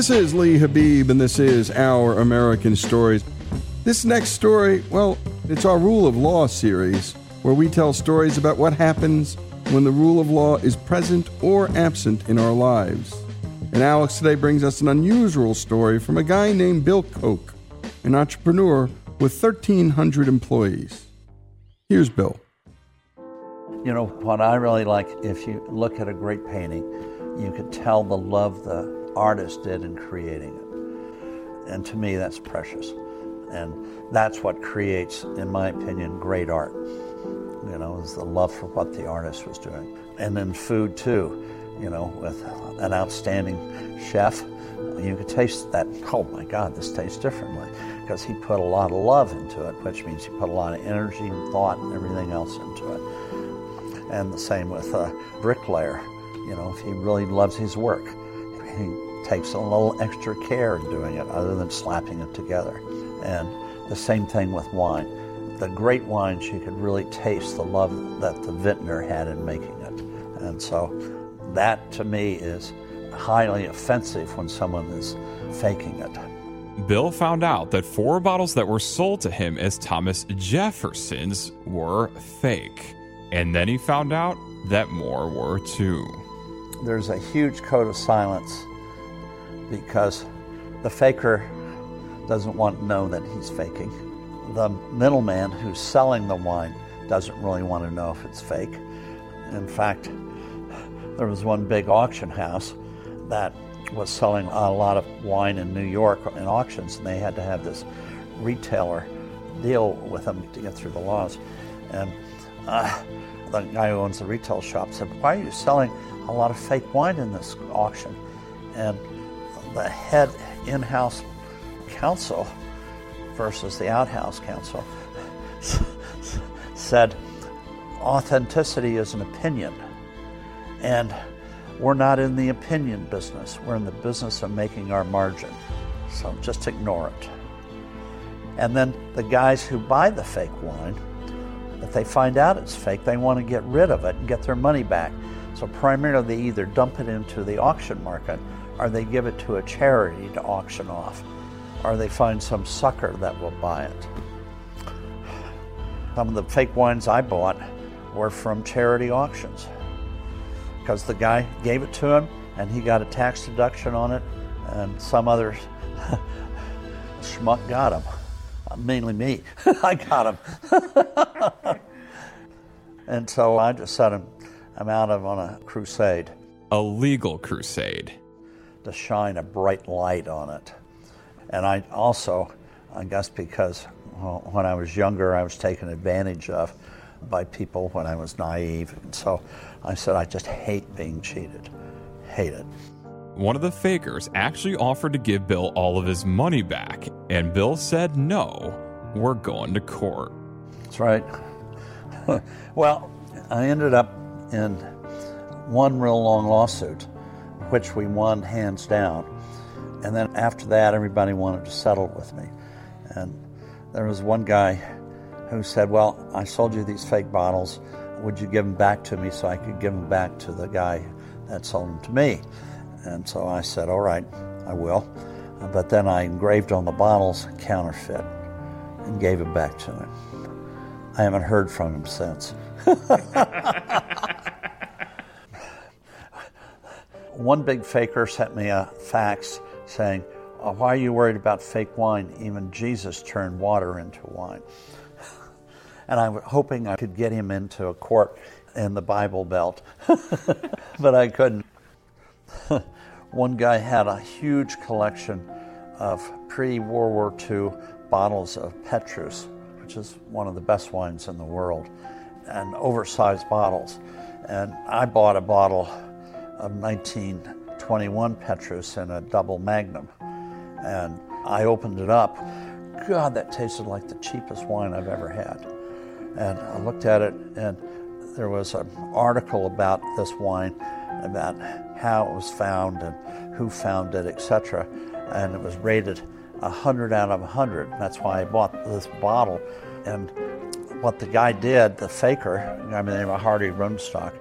This is Lee Habib, and this is Our American Stories. This next story, well, it's our Rule of Law series, where we tell stories about what happens when the rule of law is present or absent in our lives. And Alex today brings us an unusual story from a guy named Bill Koch, an entrepreneur with 1,300 employees. Here's Bill. You know, what I really like, if you look at a great painting, you could tell the love the artist did in creating it. And to me, that's precious. And that's what creates, in my opinion, great art. You know, is the love for what the artist was doing. And then food, too. You know, with an outstanding chef, you could taste that, oh my God, this tastes differently. Because he put a lot of love into it, which means he put a lot of energy and thought and everything else into it. And the same with a bricklayer. You know, if he really loves his work, he takes a little extra care in doing it other than slapping it together. And the same thing with wine. The great wines, you could really taste the love that the vintner had in making it. And so that to me is highly offensive when someone is faking it. Bill found out that four bottles that were sold to him as Thomas Jefferson's were fake. And then he found out that more were too. There's a huge code of silence because the faker doesn't want to know that he's faking. The middleman who's selling the wine doesn't really want to know if it's fake. In fact, there was one big auction house that was selling a lot of wine in New York in auctions, and they had to have this retailer deal with them to get through the laws. And uh, the guy who owns the retail shop said, Why are you selling a lot of fake wine in this auction? And the head in house counsel versus the outhouse counsel said, Authenticity is an opinion. And we're not in the opinion business. We're in the business of making our margin. So just ignore it. And then the guys who buy the fake wine, if they find out it's fake, they want to get rid of it and get their money back. So primarily they either dump it into the auction market or they give it to a charity to auction off, or they find some sucker that will buy it. Some of the fake wines I bought were from charity auctions because the guy gave it to him and he got a tax deduction on it, and some other schmuck got him. Mainly me. I got him. and so I just him, I'm out of on a crusade. A legal crusade. To shine a bright light on it. And I also, I guess because well, when I was younger, I was taken advantage of by people when I was naive. And so I said, I just hate being cheated. Hate it. One of the fakers actually offered to give Bill all of his money back, and Bill said, No, we're going to court. That's right. well, I ended up in one real long lawsuit, which we won hands down. And then after that, everybody wanted to settle with me. And there was one guy who said, Well, I sold you these fake bottles. Would you give them back to me so I could give them back to the guy that sold them to me? And so I said, All right, I will. But then I engraved on the bottles counterfeit and gave it back to him. I haven't heard from him since. One big faker sent me a fax saying, uh, Why are you worried about fake wine? Even Jesus turned water into wine. and I was hoping I could get him into a court in the Bible Belt, but I couldn't. One guy had a huge collection of pre World War II bottles of Petrus, which is one of the best wines in the world, and oversized bottles. And I bought a bottle of 1921 Petrus in a double magnum. And I opened it up. God, that tasted like the cheapest wine I've ever had. And I looked at it, and there was an article about this wine, about how it was found and who found it, etc. And it was rated 100 out of 100. That's why I bought this bottle. And what the guy did, the faker, I mean, they were Hardy Rodenstock,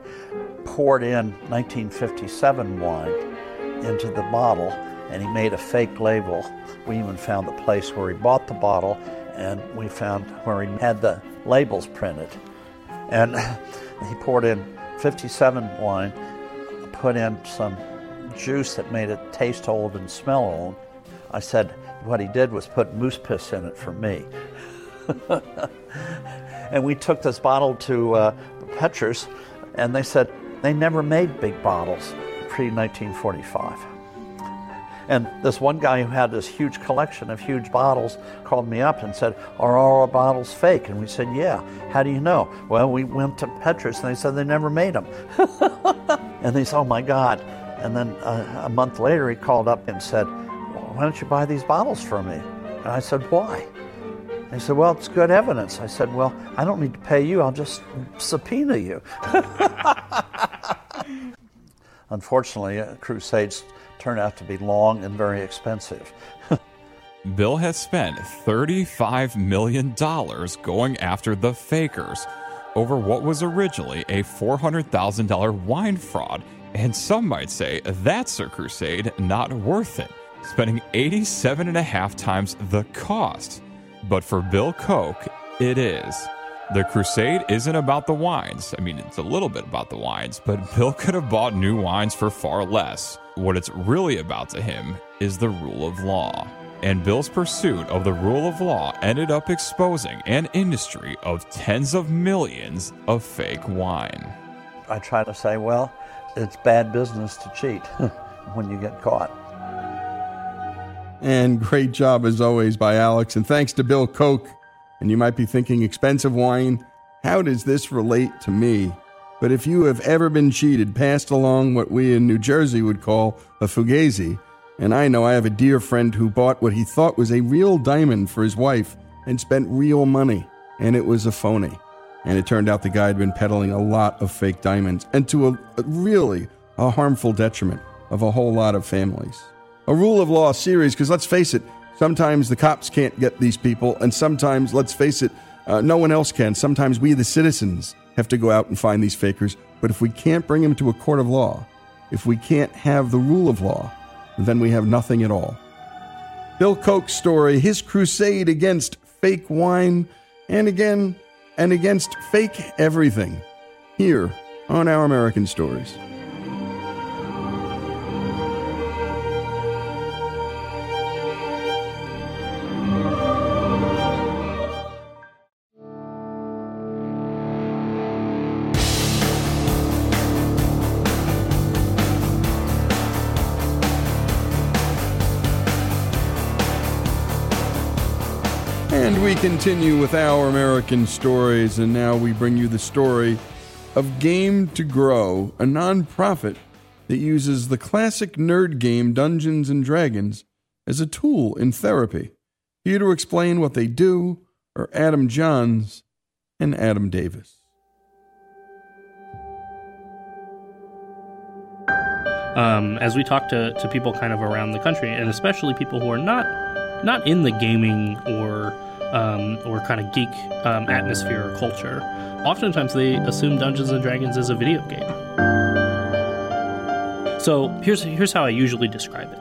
poured in 1957 wine into the bottle and he made a fake label. We even found the place where he bought the bottle and we found where he had the labels printed. And he poured in 57 wine, put in some juice that made it taste old and smell old. I said what he did was put moose piss in it for me. and we took this bottle to uh, Petrus, and they said they never made big bottles pre 1945. And this one guy who had this huge collection of huge bottles called me up and said, Are all our bottles fake? And we said, Yeah. How do you know? Well, we went to Petrus and they said they never made them. and they said, Oh my God. And then uh, a month later, he called up and said, Why don't you buy these bottles for me? And I said, Why? He said, Well, it's good evidence. I said, Well, I don't need to pay you, I'll just subpoena you. Unfortunately, uh, crusades turned out to be long and very expensive. Bill has spent $35 million going after the fakers over what was originally a $400,000 wine fraud. And some might say that's a crusade not worth it, spending 87 and a half times the cost. But for Bill Koch, it is. The crusade isn't about the wines. I mean, it's a little bit about the wines, but Bill could have bought new wines for far less. What it's really about to him is the rule of law. And Bill's pursuit of the rule of law ended up exposing an industry of tens of millions of fake wine. I try to say, well, it's bad business to cheat when you get caught. And great job as always by Alex. And thanks to Bill Koch. And you might be thinking, expensive wine? How does this relate to me? But if you have ever been cheated, passed along what we in New Jersey would call a fugazi, and I know I have a dear friend who bought what he thought was a real diamond for his wife and spent real money, and it was a phony. And it turned out the guy had been peddling a lot of fake diamonds, and to a, a really a harmful detriment of a whole lot of families. A rule of law series, because let's face it, sometimes the cops can't get these people, and sometimes, let's face it, uh, no one else can. Sometimes we, the citizens, have to go out and find these fakers. But if we can't bring them to a court of law, if we can't have the rule of law, then we have nothing at all. Bill Koch's story, his crusade against fake wine, and again, and against fake everything, here on Our American Stories. Continue with our American stories, and now we bring you the story of Game to Grow, a nonprofit that uses the classic nerd game Dungeons and Dragons as a tool in therapy. Here to explain what they do are Adam Johns and Adam Davis. um, as we talk to, to people kind of around the country, and especially people who are not not in the gaming or um, or kind of geek um, atmosphere or culture, oftentimes they assume Dungeons and Dragons is a video game. So here's here's how I usually describe it.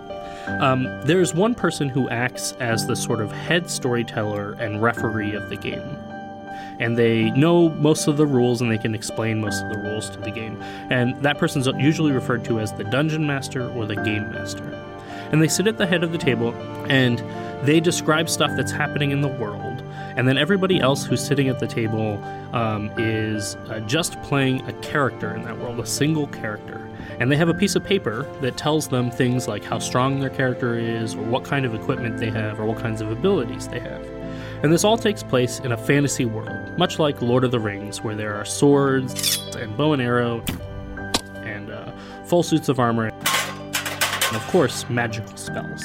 Um, there's one person who acts as the sort of head storyteller and referee of the game. and they know most of the rules and they can explain most of the rules to the game. And that person's usually referred to as the dungeon master or the game master. And they sit at the head of the table and they describe stuff that's happening in the world. And then everybody else who's sitting at the table um, is uh, just playing a character in that world, a single character. And they have a piece of paper that tells them things like how strong their character is, or what kind of equipment they have, or what kinds of abilities they have. And this all takes place in a fantasy world, much like Lord of the Rings, where there are swords and bow and arrow and uh, full suits of armor, and of course, magical spells.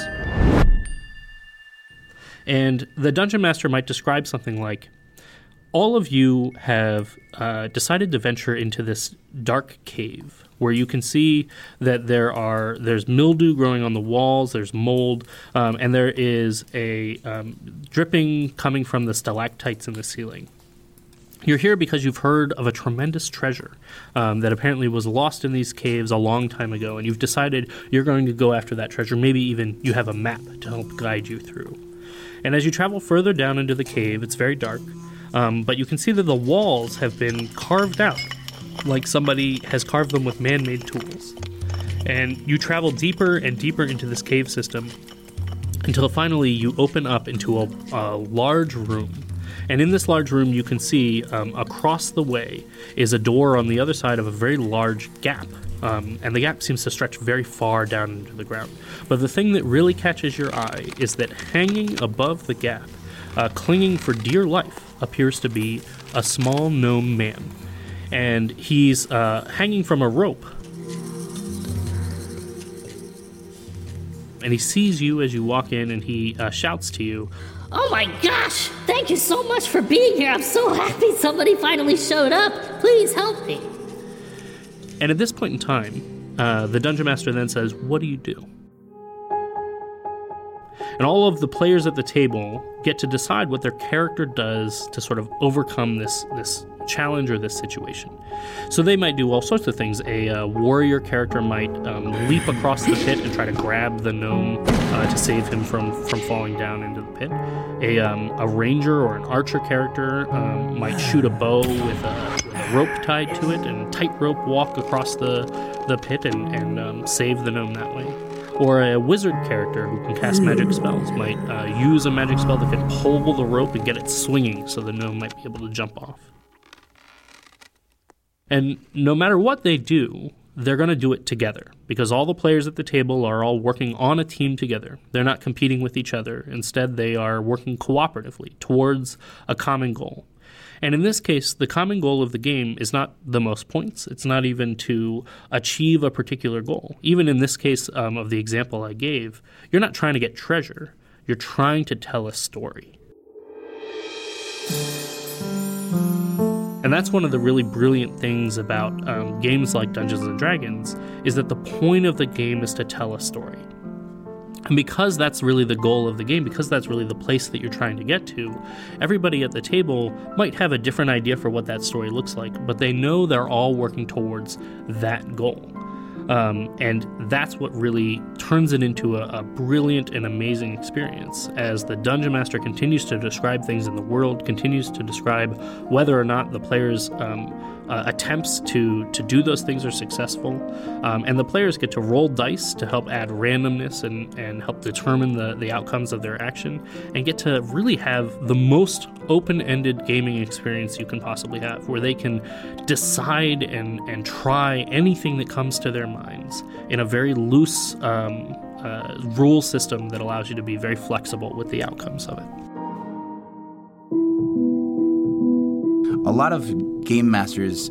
And the dungeon master might describe something like all of you have uh, decided to venture into this dark cave where you can see that there are there's mildew growing on the walls, there's mold, um, and there is a um, dripping coming from the stalactites in the ceiling. You're here because you've heard of a tremendous treasure um, that apparently was lost in these caves a long time ago, and you've decided you're going to go after that treasure. Maybe even you have a map to help guide you through. And as you travel further down into the cave, it's very dark, um, but you can see that the walls have been carved out like somebody has carved them with man made tools. And you travel deeper and deeper into this cave system until finally you open up into a, a large room. And in this large room, you can see um, across the way is a door on the other side of a very large gap. Um, and the gap seems to stretch very far down into the ground. But the thing that really catches your eye is that hanging above the gap, uh, clinging for dear life, appears to be a small gnome man and he's uh, hanging from a rope. And he sees you as you walk in and he uh, shouts to you, Oh my gosh! Thank you so much for being here. I'm so happy somebody finally showed up. Please help me. And at this point in time, uh, the dungeon master then says, What do you do? And all of the players at the table get to decide what their character does to sort of overcome this, this challenge or this situation. So they might do all sorts of things. A uh, warrior character might um, leap across the pit and try to grab the gnome uh, to save him from, from falling down into the pit. A, um, a ranger or an archer character um, might shoot a bow with a, with a, rope tied to it and tightrope walk across the, the pit and, and um, save the gnome that way or a wizard character who can cast magic spells might uh, use a magic spell that can pull the rope and get it swinging so the gnome might be able to jump off. And no matter what they do, they're going to do it together because all the players at the table are all working on a team together. They're not competing with each other. Instead, they are working cooperatively towards a common goal. And in this case, the common goal of the game is not the most points. It's not even to achieve a particular goal. Even in this case um, of the example I gave, you're not trying to get treasure, you're trying to tell a story. And that's one of the really brilliant things about um, games like Dungeons and Dragons is that the point of the game is to tell a story. And because that's really the goal of the game, because that's really the place that you're trying to get to, everybody at the table might have a different idea for what that story looks like, but they know they're all working towards that goal. Um, and that's what really turns it into a, a, brilliant and amazing experience as the dungeon master continues to describe things in the world, continues to describe whether or not the players um, uh, attempts to to do those things are successful, um, and the players get to roll dice to help add randomness and and help determine the the outcomes of their action, and get to really have the most open-ended gaming experience you can possibly have, where they can decide and and try anything that comes to their minds in a very loose. Um, uh, rule system that allows you to be very flexible with the outcomes of it. a lot of game masters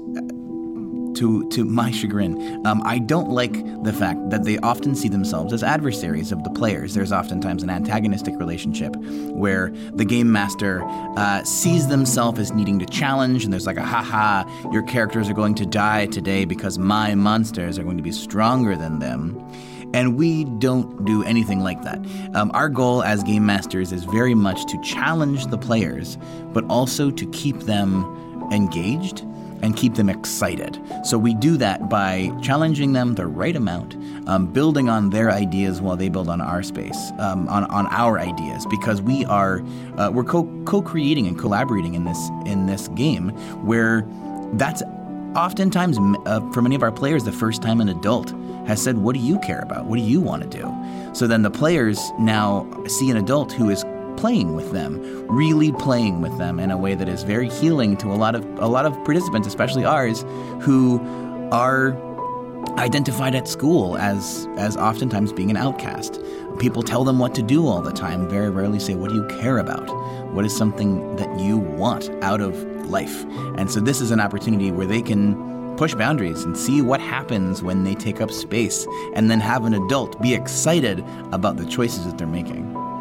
to to my chagrin, um, I don't like the fact that they often see themselves as adversaries of the players. There's oftentimes an antagonistic relationship where the game master uh, sees themselves as needing to challenge, and there's like a haha, your characters are going to die today because my monsters are going to be stronger than them. And we don't do anything like that. Um, our goal as game masters is very much to challenge the players, but also to keep them engaged and keep them excited. So we do that by challenging them the right amount, um, building on their ideas while they build on our space, um, on, on our ideas, because we are uh, we're co co creating and collaborating in this in this game where that's oftentimes uh, for many of our players the first time an adult has said, "What do you care about? What do you want to do?" So then the players now see an adult who is playing with them, really playing with them in a way that is very healing to a lot of a lot of participants, especially ours, who are identified at school as as oftentimes being an outcast. People tell them what to do all the time, very rarely say what do you care about? What is something that you want out of life? And so this is an opportunity where they can push boundaries and see what happens when they take up space and then have an adult be excited about the choices that they're making.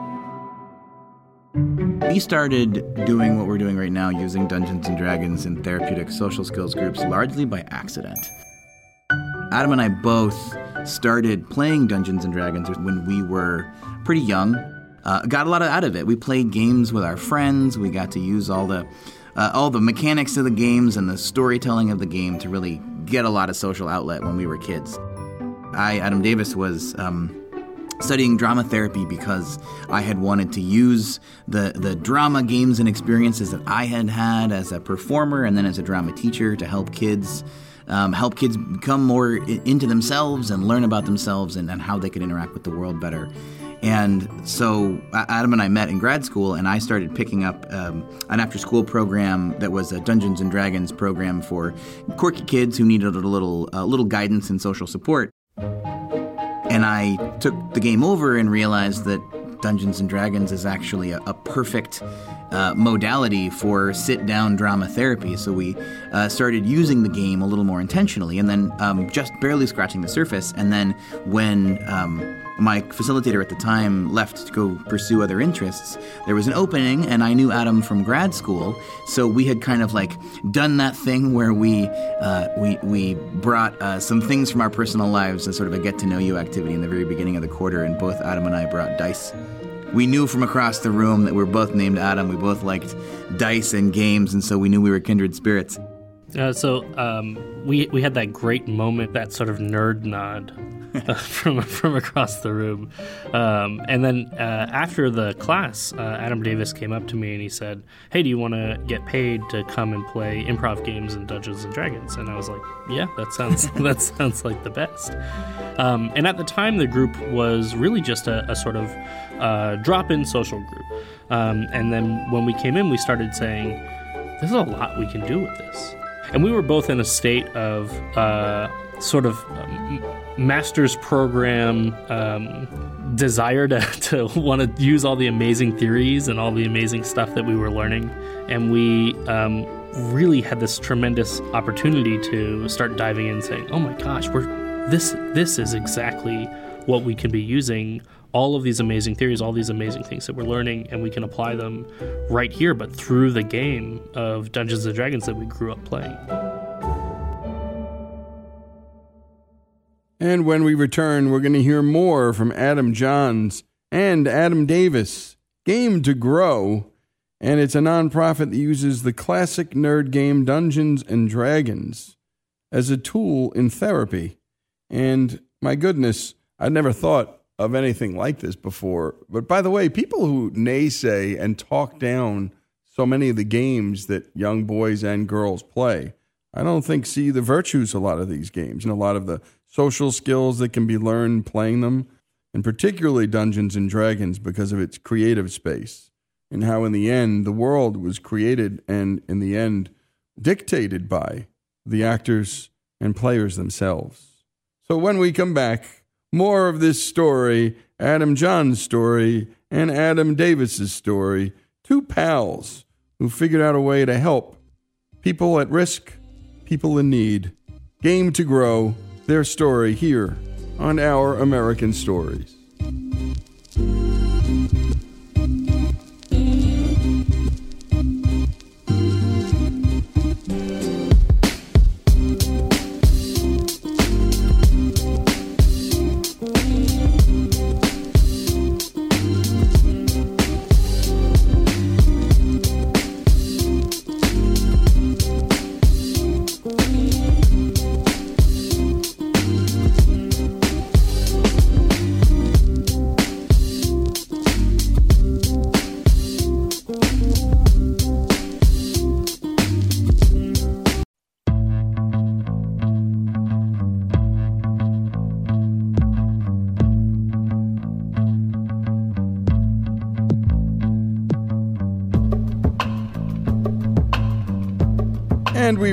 We started doing what we're doing right now using Dungeons and Dragons in therapeutic social skills groups largely by accident. Adam and I both started playing Dungeons and Dragons when we were pretty young. Uh, got a lot out of it. We played games with our friends. We got to use all the uh, all the mechanics of the games and the storytelling of the game to really get a lot of social outlet when we were kids. I, Adam Davis, was um, studying drama therapy because I had wanted to use the the drama games and experiences that I had had as a performer and then as a drama teacher to help kids. Um, help kids become more into themselves and learn about themselves and, and how they could interact with the world better. And so Adam and I met in grad school, and I started picking up um, an after school program that was a Dungeons and Dragons program for quirky kids who needed a little, a little guidance and social support. And I took the game over and realized that Dungeons and Dragons is actually a, a perfect uh, modality for sit down drama therapy. So we uh, started using the game a little more intentionally and then um, just barely scratching the surface. And then when um, my facilitator at the time left to go pursue other interests, there was an opening, and I knew Adam from grad school, so we had kind of like done that thing where we uh, we we brought uh, some things from our personal lives as sort of a get to know you activity in the very beginning of the quarter, and both Adam and I brought dice. We knew from across the room that we were both named Adam. We both liked dice and games, and so we knew we were kindred spirits. Uh, so um, we we had that great moment, that sort of nerd nod from from across the room, um, and then uh, after the class, uh, Adam Davis came up to me and he said, "Hey, do you want to get paid to come and play improv games in Dungeons and Dragons?" And I was like, "Yeah, that sounds that sounds like the best." Um, and at the time, the group was really just a, a sort of uh, drop-in social group, um, and then when we came in, we started saying, "There's a lot we can do with this." And we were both in a state of uh, sort of um, master's program um, desire to, to want to use all the amazing theories and all the amazing stuff that we were learning. And we um, really had this tremendous opportunity to start diving in saying, oh my gosh, we're, this, this is exactly what we can be using all of these amazing theories, all these amazing things that we're learning, and we can apply them right here, but through the game of Dungeons and Dragons that we grew up playing. And when we return, we're going to hear more from Adam Johns and Adam Davis. Game to Grow, and it's a nonprofit that uses the classic nerd game Dungeons and Dragons as a tool in therapy. And my goodness, I'd never thought of anything like this before. But by the way, people who naysay and talk down so many of the games that young boys and girls play, I don't think see the virtues a lot of these games and a lot of the social skills that can be learned playing them, and particularly Dungeons and Dragons because of its creative space and how in the end the world was created and in the end dictated by the actors and players themselves. So when we come back, more of this story, Adam John's story, and Adam Davis's story, two pals who figured out a way to help people at risk, people in need. Game to grow, their story here on Our American Stories.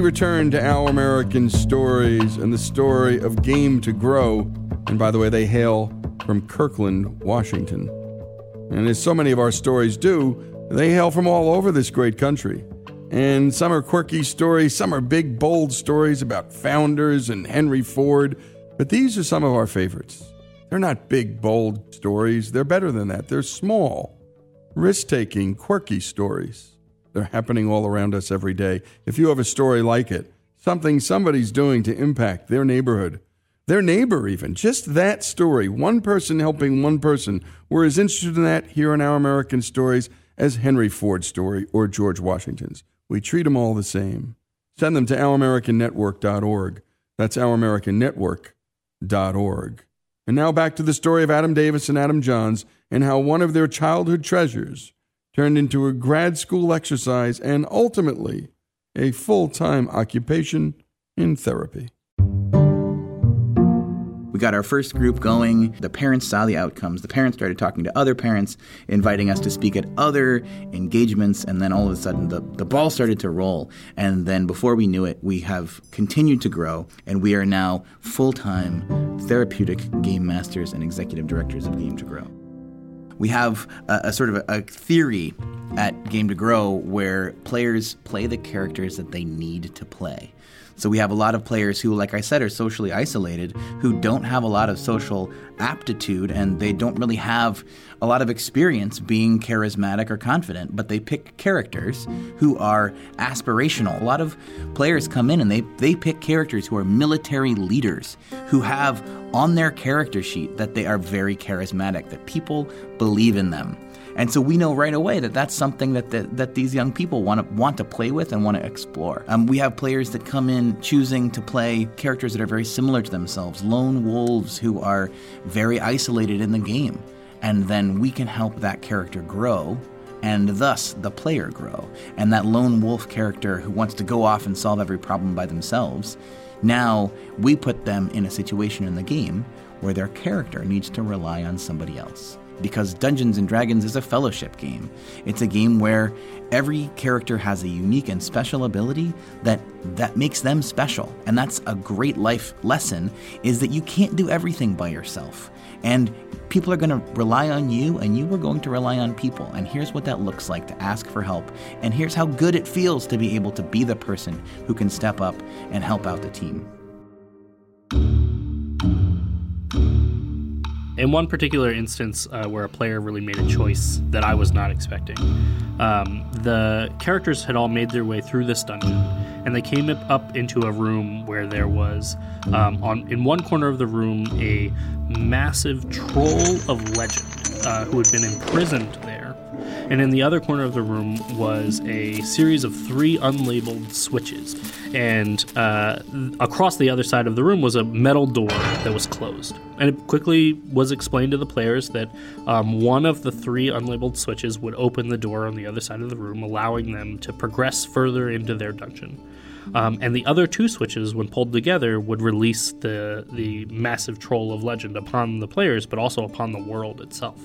Return to Our American Stories and the story of Game to Grow. And by the way, they hail from Kirkland, Washington. And as so many of our stories do, they hail from all over this great country. And some are quirky stories, some are big, bold stories about founders and Henry Ford. But these are some of our favorites. They're not big, bold stories, they're better than that. They're small, risk taking, quirky stories. They're happening all around us every day. If you have a story like it, something somebody's doing to impact their neighborhood, their neighbor, even, just that story, one person helping one person, we're as interested in that here in Our American Stories as Henry Ford's story or George Washington's. We treat them all the same. Send them to ouramericannetwork.org. That's ouramericannetwork.org. And now back to the story of Adam Davis and Adam Johns and how one of their childhood treasures turned into a grad school exercise and ultimately a full time occupation in therapy. We got our first group going. The parents saw the outcomes. The parents started talking to other parents, inviting us to speak at other engagements, and then all of a sudden the, the ball started to roll. And then before we knew it, we have continued to grow, and we are now full time therapeutic game masters and executive directors of Game to Grow. We have a, a sort of a, a theory at Game to Grow where players play the characters that they need to play. So we have a lot of players who, like I said, are socially isolated, who don't have a lot of social aptitude, and they don't really have a lot of experience being charismatic or confident, but they pick characters who are aspirational. A lot of players come in and they, they pick characters who are military leaders, who have on their character sheet that they are very charismatic, that people believe in them. And so we know right away that that's something that the, that these young people want to want to play with and want to explore. Um, we have players that come in choosing to play characters that are very similar to themselves, lone wolves who are very isolated in the game, and then we can help that character grow. And thus the player grow. And that lone wolf character who wants to go off and solve every problem by themselves, now we put them in a situation in the game where their character needs to rely on somebody else because Dungeons and Dragons is a fellowship game. It's a game where every character has a unique and special ability that that makes them special. And that's a great life lesson is that you can't do everything by yourself. And people are going to rely on you and you are going to rely on people. And here's what that looks like to ask for help. And here's how good it feels to be able to be the person who can step up and help out the team. In one particular instance uh, where a player really made a choice that I was not expecting, um, the characters had all made their way through this dungeon, and they came up into a room where there was, um, on in one corner of the room, a massive troll of legend uh, who had been imprisoned there and in the other corner of the room was a series of three unlabeled switches. And uh, across the other side of the room was a metal door that was closed. And it quickly was explained to the players that um, one of the three unlabeled switches would open the door on the other side of the room, allowing them to progress further into their dungeon. Um, and the other two switches, when pulled together, would release the the massive troll of legend upon the players, but also upon the world itself.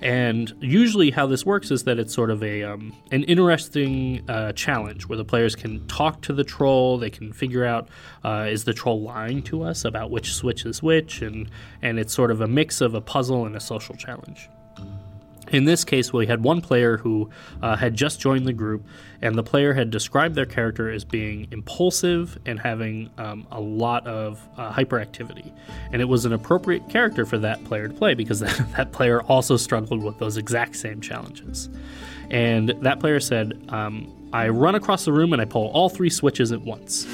And usually, how this works is that it's sort of a um, an interesting uh, challenge where the players can talk to the troll. They can figure out uh, is the troll lying to us about which switch is which, and and it's sort of a mix of a puzzle and a social challenge. In this case, we had one player who uh, had just joined the group, and the player had described their character as being impulsive and having um, a lot of uh, hyperactivity. And it was an appropriate character for that player to play because that, that player also struggled with those exact same challenges. And that player said, um, I run across the room and I pull all three switches at once.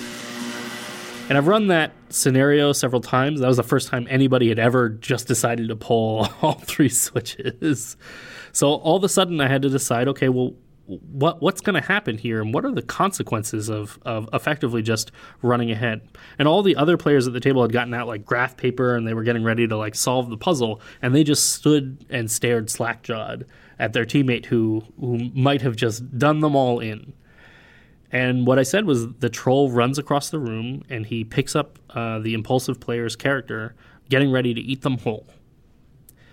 And I've run that scenario several times. That was the first time anybody had ever just decided to pull all three switches. So all of a sudden, I had to decide okay, well, what what's going to happen here and what are the consequences of, of effectively just running ahead and all the other players at the table had gotten out like graph paper and they were getting ready to like solve the puzzle and they just stood and stared slack-jawed at their teammate who who might have just done them all in and what I said was the troll runs across the room and he picks up uh, the impulsive player's character, getting ready to eat them whole.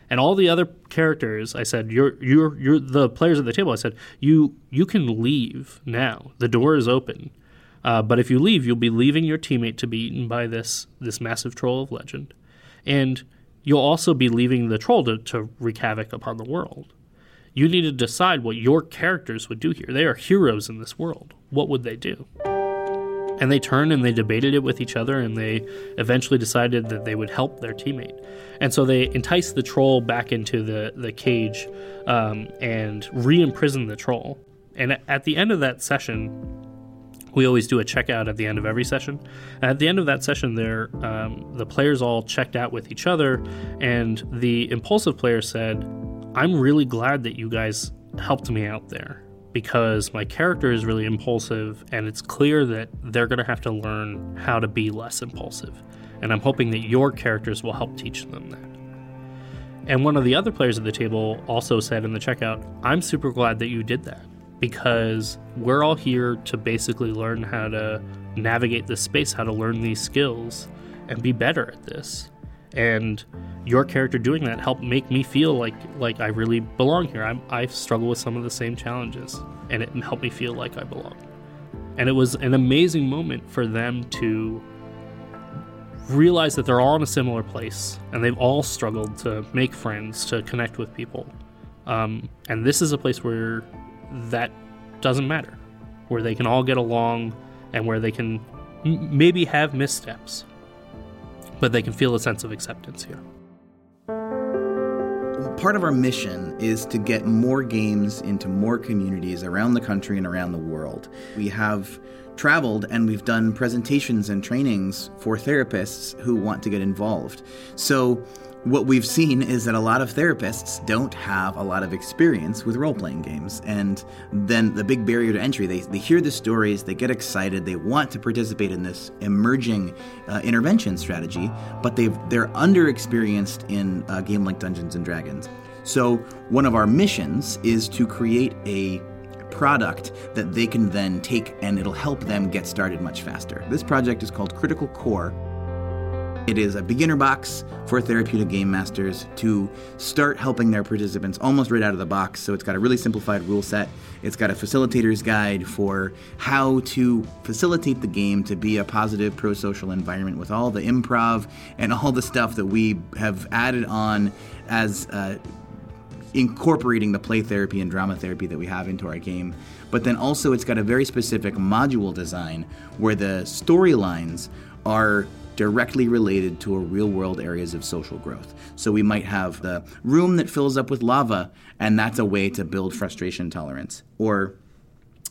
And all the other characters, I said, you're you're you're the players at the table. I said, you you can leave now. The door is open. Uh, but if you leave, you'll be leaving your teammate to be eaten by this this massive troll of legend, and you'll also be leaving the troll to, to wreak havoc upon the world. You need to decide what your characters would do here. They are heroes in this world. What would they do? And they turned and they debated it with each other, and they eventually decided that they would help their teammate. And so they enticed the troll back into the, the cage um, and re imprisoned the troll. And at the end of that session, we always do a checkout at the end of every session. At the end of that session, there um, the players all checked out with each other, and the impulsive player said, "I'm really glad that you guys helped me out there because my character is really impulsive, and it's clear that they're going to have to learn how to be less impulsive. And I'm hoping that your characters will help teach them that." And one of the other players at the table also said in the checkout, "I'm super glad that you did that." because we're all here to basically learn how to navigate this space, how to learn these skills, and be better at this. And your character doing that helped make me feel like like I really belong here. I'm, I struggle with some of the same challenges, and it helped me feel like I belong. And it was an amazing moment for them to realize that they're all in a similar place, and they've all struggled to make friends, to connect with people. Um, and this is a place where that doesn't matter, where they can all get along and where they can m- maybe have missteps, but they can feel a sense of acceptance here. Part of our mission is to get more games into more communities around the country and around the world. We have traveled and we've done presentations and trainings for therapists who want to get involved. So what we've seen is that a lot of therapists don't have a lot of experience with role playing games. And then the big barrier to entry, they, they hear the stories, they get excited, they want to participate in this emerging uh, intervention strategy, but they've, they're underexperienced in a game like Dungeons and Dragons. So, one of our missions is to create a product that they can then take and it'll help them get started much faster. This project is called Critical Core it is a beginner box for therapeutic game masters to start helping their participants almost right out of the box. So it's got a really simplified rule set. It's got a facilitator's guide for how to facilitate the game to be a positive pro social environment with all the improv and all the stuff that we have added on as uh, incorporating the play therapy and drama therapy that we have into our game. But then also, it's got a very specific module design where the storylines are directly related to real world areas of social growth. So we might have the room that fills up with lava, and that's a way to build frustration tolerance. Or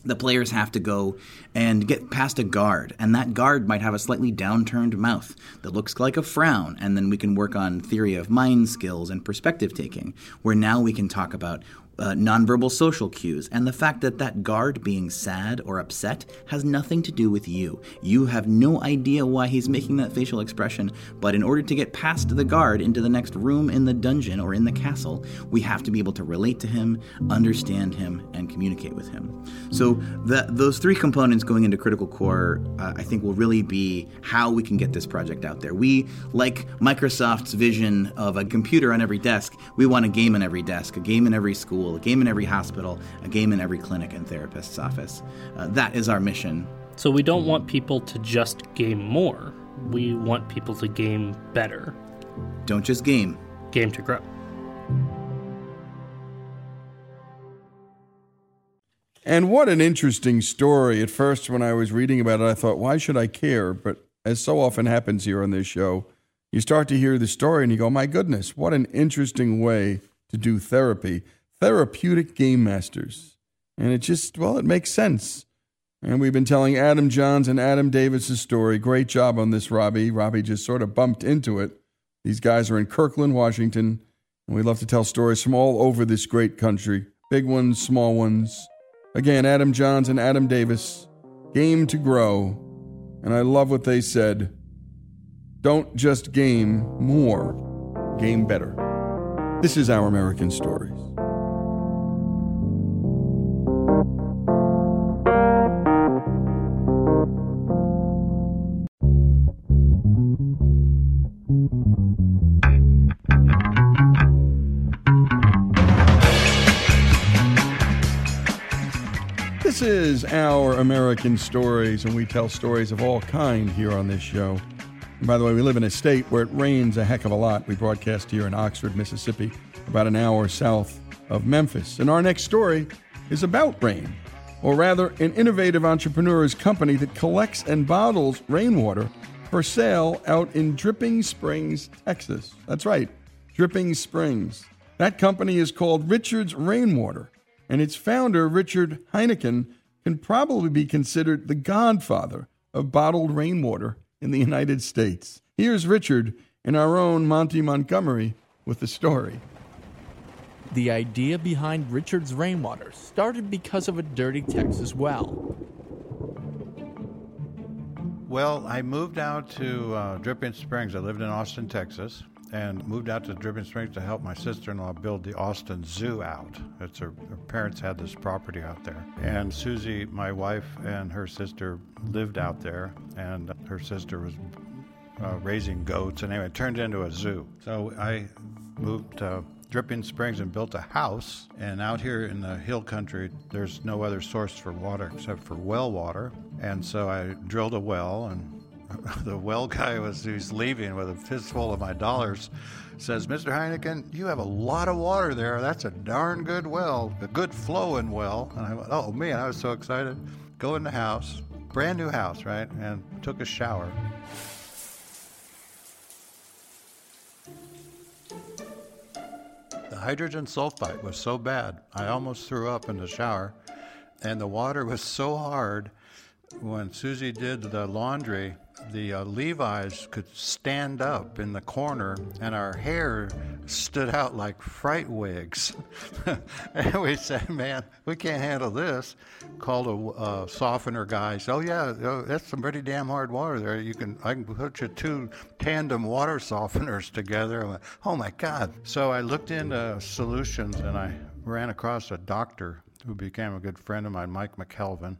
the players have to go and get past a guard, and that guard might have a slightly downturned mouth that looks like a frown. And then we can work on theory of mind skills and perspective taking, where now we can talk about uh, nonverbal social cues, and the fact that that guard being sad or upset has nothing to do with you. You have no idea why he's making that facial expression, but in order to get past the guard into the next room in the dungeon or in the castle, we have to be able to relate to him, understand him, and communicate with him. So, the, those three components going into Critical Core, uh, I think, will really be how we can get this project out there. We, like Microsoft's vision of a computer on every desk, we want a game in every desk, a game in every school school, a game in every hospital, a game in every clinic and therapist's office. Uh, that is our mission. So we don't want people to just game more. We want people to game better. Don't just game. Game to grow. And what an interesting story. At first, when I was reading about it, I thought, why should I care? But as so often happens here on this show, you start to hear the story and you go, my goodness, what an interesting way to do therapy therapeutic game masters. And it just, well, it makes sense. And we've been telling Adam Johns and Adam Davis's story. Great job on this, Robbie. Robbie just sort of bumped into it. These guys are in Kirkland, Washington, and we love to tell stories from all over this great country big ones, small ones. Again, Adam Johns and Adam Davis, game to grow. And I love what they said. Don't just game more, game better. This is Our American Stories. Our American Stories, and we tell stories of all kind here on this show. And by the way, we live in a state where it rains a heck of a lot. We broadcast here in Oxford, Mississippi, about an hour south of Memphis. And our next story is about rain, or rather, an innovative entrepreneur's company that collects and bottles rainwater for sale out in Dripping Springs, Texas. That's right, Dripping Springs. That company is called Richard's Rainwater, and its founder, Richard Heinichen, can probably be considered the godfather of bottled rainwater in the United States. Here's Richard and our own Monty Montgomery with the story. The idea behind Richard's rainwater started because of a dirty Texas well. Well, I moved out to uh, Dripping Springs. I lived in Austin, Texas, and moved out to Dripping Springs to help my sister-in-law build the Austin Zoo out. It's her, her parents had this property out there, and Susie, my wife, and her sister lived out there, and her sister was uh, raising goats, and anyway, it turned into a zoo. So I moved to Dripping Springs and built a house. And out here in the hill country, there's no other source for water except for well water. And so I drilled a well, and the well guy was who's leaving with a fistful of my dollars. Says, Mr. Heinichen, you have a lot of water there. That's a darn good well, a good flowing well. And I went, oh man, I was so excited. Go in the house, brand new house, right? And took a shower. The hydrogen sulfide was so bad, I almost threw up in the shower. And the water was so hard, when Susie did the laundry, the uh, Levi's could stand up in the corner and our hair stood out like fright wigs. and we said, man, we can't handle this. Called a uh, softener guy. Said, oh yeah, oh, that's some pretty damn hard water there. You can, I can put you two tandem water softeners together. I went, oh my God. So I looked into solutions and I ran across a doctor who became a good friend of mine, Mike McKelvin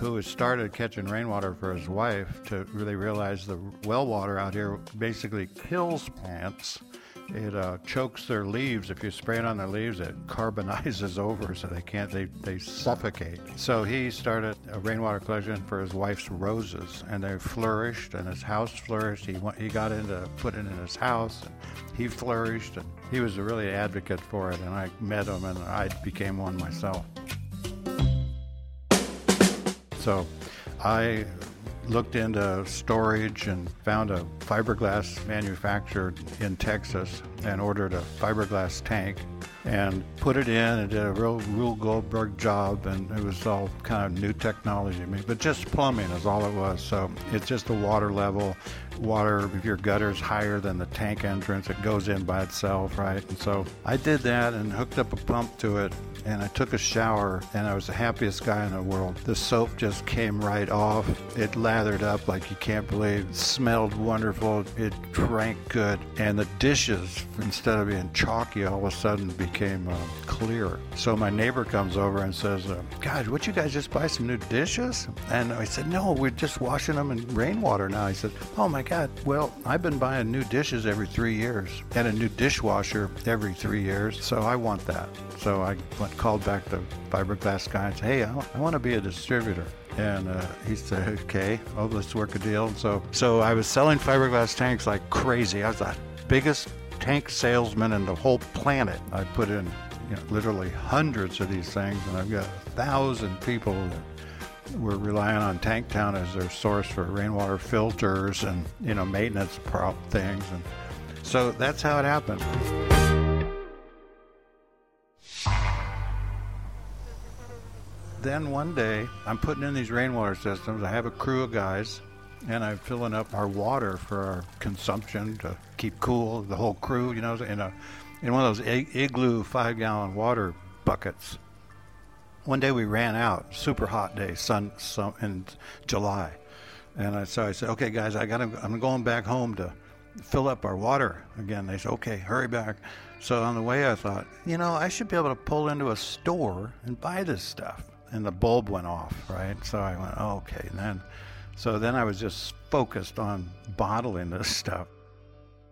who started catching rainwater for his wife to really realize the well water out here basically kills plants. It uh, chokes their leaves. If you spray it on their leaves, it carbonizes over so they can't, they, they suffocate. So he started a rainwater collection for his wife's roses, and they flourished, and his house flourished. He, went, he got into putting it in his house, and he flourished, and he was a really advocate for it, and I met him, and I became one myself. So I looked into storage and found a fiberglass manufacturer in Texas and ordered a fiberglass tank and put it in. And did a real Rube Goldberg job and it was all kind of new technology to me but just plumbing is all it was. So it's just the water level. Water if your gutter's higher than the tank entrance it goes in by itself right? And so I did that and hooked up a pump to it and I took a shower and I was the happiest guy in the world. The soap just came right off. It lathered up like you can't believe. It smelled wonderful. It drank good. And the dishes, instead of being chalky, all of a sudden became uh, clear. So my neighbor comes over and says, uh, God, would you guys just buy some new dishes? And I said, No, we're just washing them in rainwater now. He said, Oh my God, well, I've been buying new dishes every three years and a new dishwasher every three years. So I want that. So I went, called back the fiberglass guy and said, "Hey, I, I want to be a distributor." And uh, he said, "Okay, oh, let's work a deal." And so, so I was selling fiberglass tanks like crazy. I was the biggest tank salesman in the whole planet. I put in, you know, literally hundreds of these things, and I've got a thousand people that were relying on Tanktown as their source for rainwater filters and you know maintenance prop things, and so that's how it happened. Then one day I'm putting in these rainwater systems. I have a crew of guys, and I'm filling up our water for our consumption to keep cool. The whole crew, you know, in a in one of those igloo five gallon water buckets. One day we ran out, super hot day, sun, sun in July, and I so I said, okay guys, I got I'm going back home to fill up our water again. They said, okay, hurry back. So on the way, I thought, you know, I should be able to pull into a store and buy this stuff and the bulb went off, right? So I went, oh, okay. And then, so then I was just focused on bottling this stuff.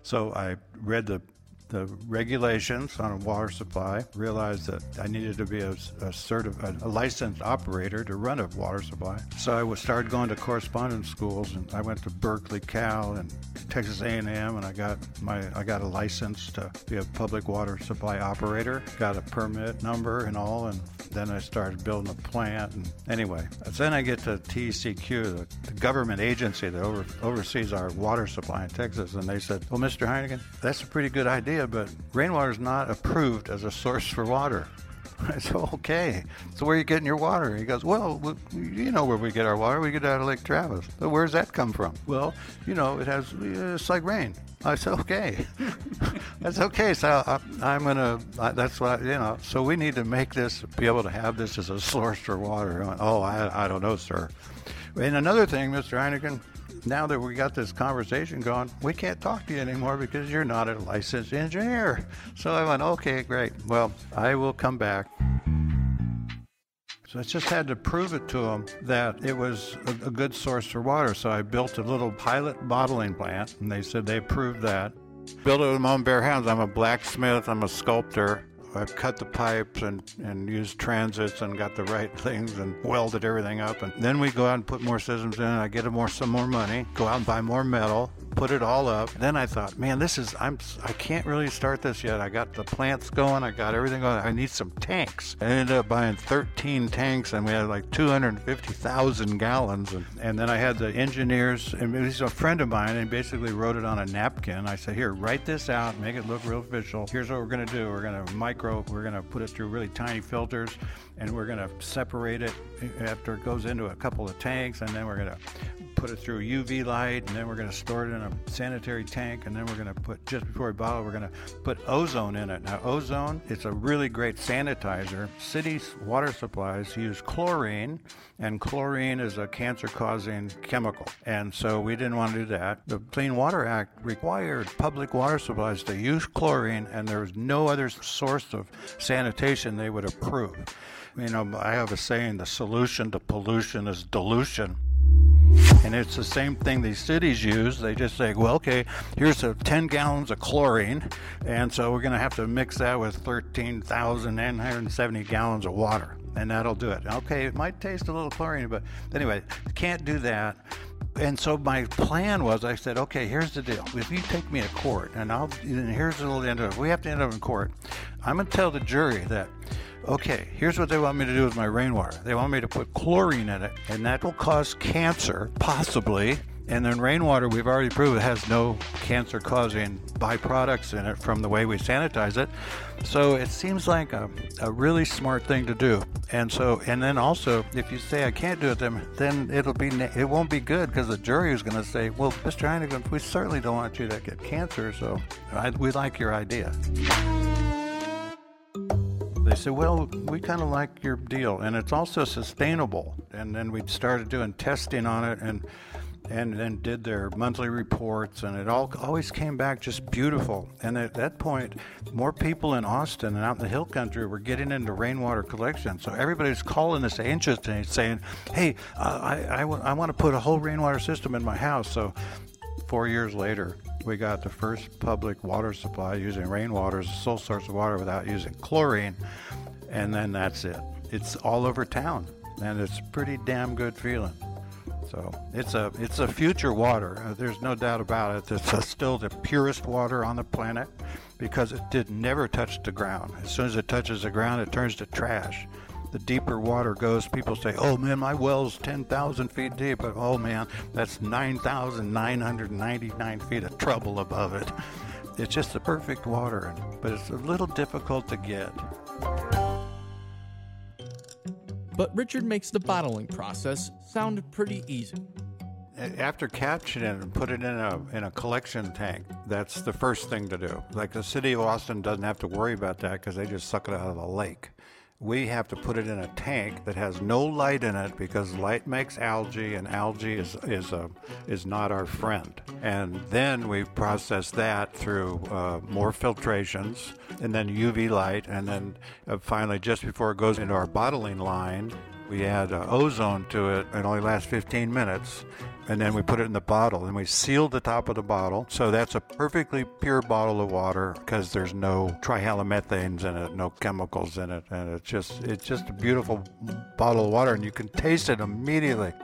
So I read the the regulations on a water supply, realized that I needed to be a, a, certif- a licensed operator to run a water supply. So I was started going to correspondence schools, and I went to Berkeley, Cal, and Texas A&M, and I got my I got a license to be a public water supply operator. Got a permit number and all, and then I started building a plant. And anyway, then I get to TCQ, the, the government agency that over, oversees our water supply in Texas, and they said, "Well, Mr. Heinichen, that's a pretty good idea, but rainwater is not approved as a source for water." I said, okay. So where are you getting your water? He goes, well, you know where we get our water. We get out of Lake Travis. But does that come from? Well, you know, it has, uh, it's like rain. I said, okay. that's okay. So I, am going to, that's what, I, you know, so we need to make this, be able to have this as a source for water. Went, oh, I, I don't know, sir. And another thing, Mr. Heinichen, now that we got this conversation going, we can't talk to you anymore because you're not a licensed engineer. So I went, okay, great. Well, I will come back. So I just had to prove it to them that it was a, good source for water. So I built a little pilot bottling plant, and they said they approved that. Built it with my own bare hands. I'm a blacksmith, I'm a sculptor. I cut the pipes and, and used transits and got the right things and welded everything up. And then we go out and put more systems in. I get more some more money, go out and buy more metal, put it all up. Then I thought, man, this is I'm I can't really start this yet. I got the plants going, I got everything going. I need some tanks. I ended up buying 13 tanks, and we had like 250,000 gallons. And, and then I had the engineers, and he's a friend of mine, and basically wrote it on a napkin. I said, here, write this out, make it look real official. Here's what we're gonna do. We're gonna micro. We're gonna put it through really tiny filters, and we're gonna separate it after it goes into a couple of tanks, and then we're gonna put it through UV light, and then we're going to store it in a sanitary tank, and then we're going to put just before we bottle, we're going to put ozone in it. Now, ozone, it's a really great sanitizer. Cities' water supplies use chlorine, and chlorine is a cancer-causing chemical, and so we didn't want to do that. The Clean Water Act required public water supplies to use chlorine, and there was no other source of sanitation they would approve. You know, I have a saying: the solution to pollution is dilution. And it's the same thing these cities use. They just say, well, okay, here's a 10 gallons of chlorine, and so we're going to have to mix that with 13,970 gallons of water, and that'll do it. Okay, it might taste a little chlorine, but anyway, can't do that. And so my plan was, I said, okay, here's the deal. If you take me to court, and I'll, and here's the little end of it. We have to end up in court. I'm going to tell the jury that okay, here's what they want me to do with my rainwater. They want me to put chlorine in it, and that will cause cancer, possibly. And then rainwater, we've already proved it has no cancer causing byproducts in it from the way we sanitize it. So it seems like a, a really smart thing to do. And so, and then also, if you say I can't do it, then then it'll be it won't be good because the jury is going to say, well, Mr. Heinichen, we certainly don't want you to get cancer, so I, we like your idea they said, well, we kind of like your deal, and it's also sustainable. And then we started doing testing on it, and and then did their monthly reports, and it all always came back just beautiful. And at that point, more people in Austin and out in the hill country were getting into rainwater collection. So everybody's calling us anxious and saying, "Hey, uh, I, I, w- I want to put a whole rainwater system in my house." So four years later, we got the first public water supply using rainwater as a sole source of water without using chlorine, and then that's it. It's all over town, and it's pretty damn good feeling. So it's a it's a future water. Uh, there's no doubt about it. It's still the purest water on the planet because it did never touch the ground. As soon as it touches the ground, it turns to trash. The deeper water goes, people say, "Oh man, my well's 10,000 feet deep." But oh man, that's 9,999 feet of trouble above it. It's just the perfect water, but it's a little difficult to get. But Richard makes the bottling process sound pretty easy. After capturing it and put it in a in a collection tank, that's the first thing to do. Like the city of Austin doesn't have to worry about that because they just suck it out of the lake we have to put it in a tank that has no light in it because light makes algae and algae is is a is not our friend. And then we process that through uh, more filtrations and then UV light. And then uh, finally just before it goes into our bottling line We add uh, ozone to it. It only lasts 15 minutes. And then we put it in the bottle and we seal the top of the bottle. So that's a perfectly pure bottle of water because there's no trihalomethanes in it, no chemicals in it. And it's just, it's just a beautiful bottle of water and you can taste it immediately.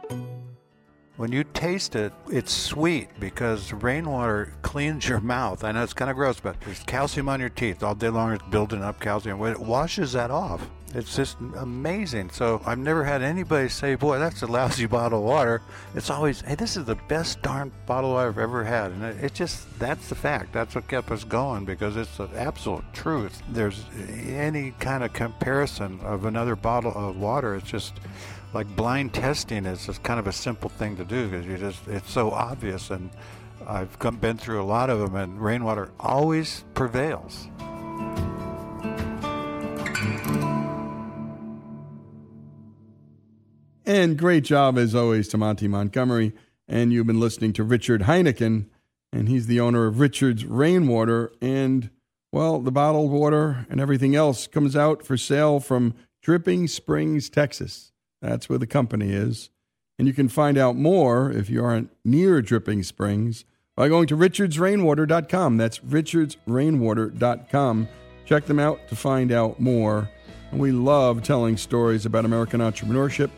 When you taste it, it's sweet because rainwater cleans your mouth. I know it's kind of gross, but there's calcium on your teeth all day long. It's building up calcium. It washes that off, it's just amazing. So I've never had anybody say, "Boy, that's a lousy bottle of water." It's always, "Hey, this is the best darn bottle I've ever had," and it's it just that's the fact. That's what kept us going because it's the absolute truth. There's any kind of comparison of another bottle of water. It's just like blind testing is just kind of a simple thing to do because you just it's so obvious and I've come, been through a lot of them and rainwater always prevails. And great job, as always, to Monty Montgomery. And you've been listening to Richard Heinichen, and he's the owner of Richard's Rainwater. And, well, the bottled water and everything else comes out for sale from Dripping Springs, Texas. That's where the company is. And you can find out more if you aren't near Dripping Springs by going to richardsrainwater.com. That's richardsrainwater.com. Check them out to find out more. And we love telling stories about American entrepreneurship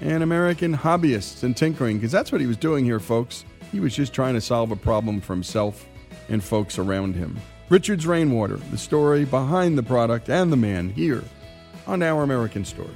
and American hobbyists and tinkering because that's what he was doing here, folks. He was just trying to solve a problem for himself and folks around him. Richard's Rainwater, the story behind the product and the man here on Our American Story.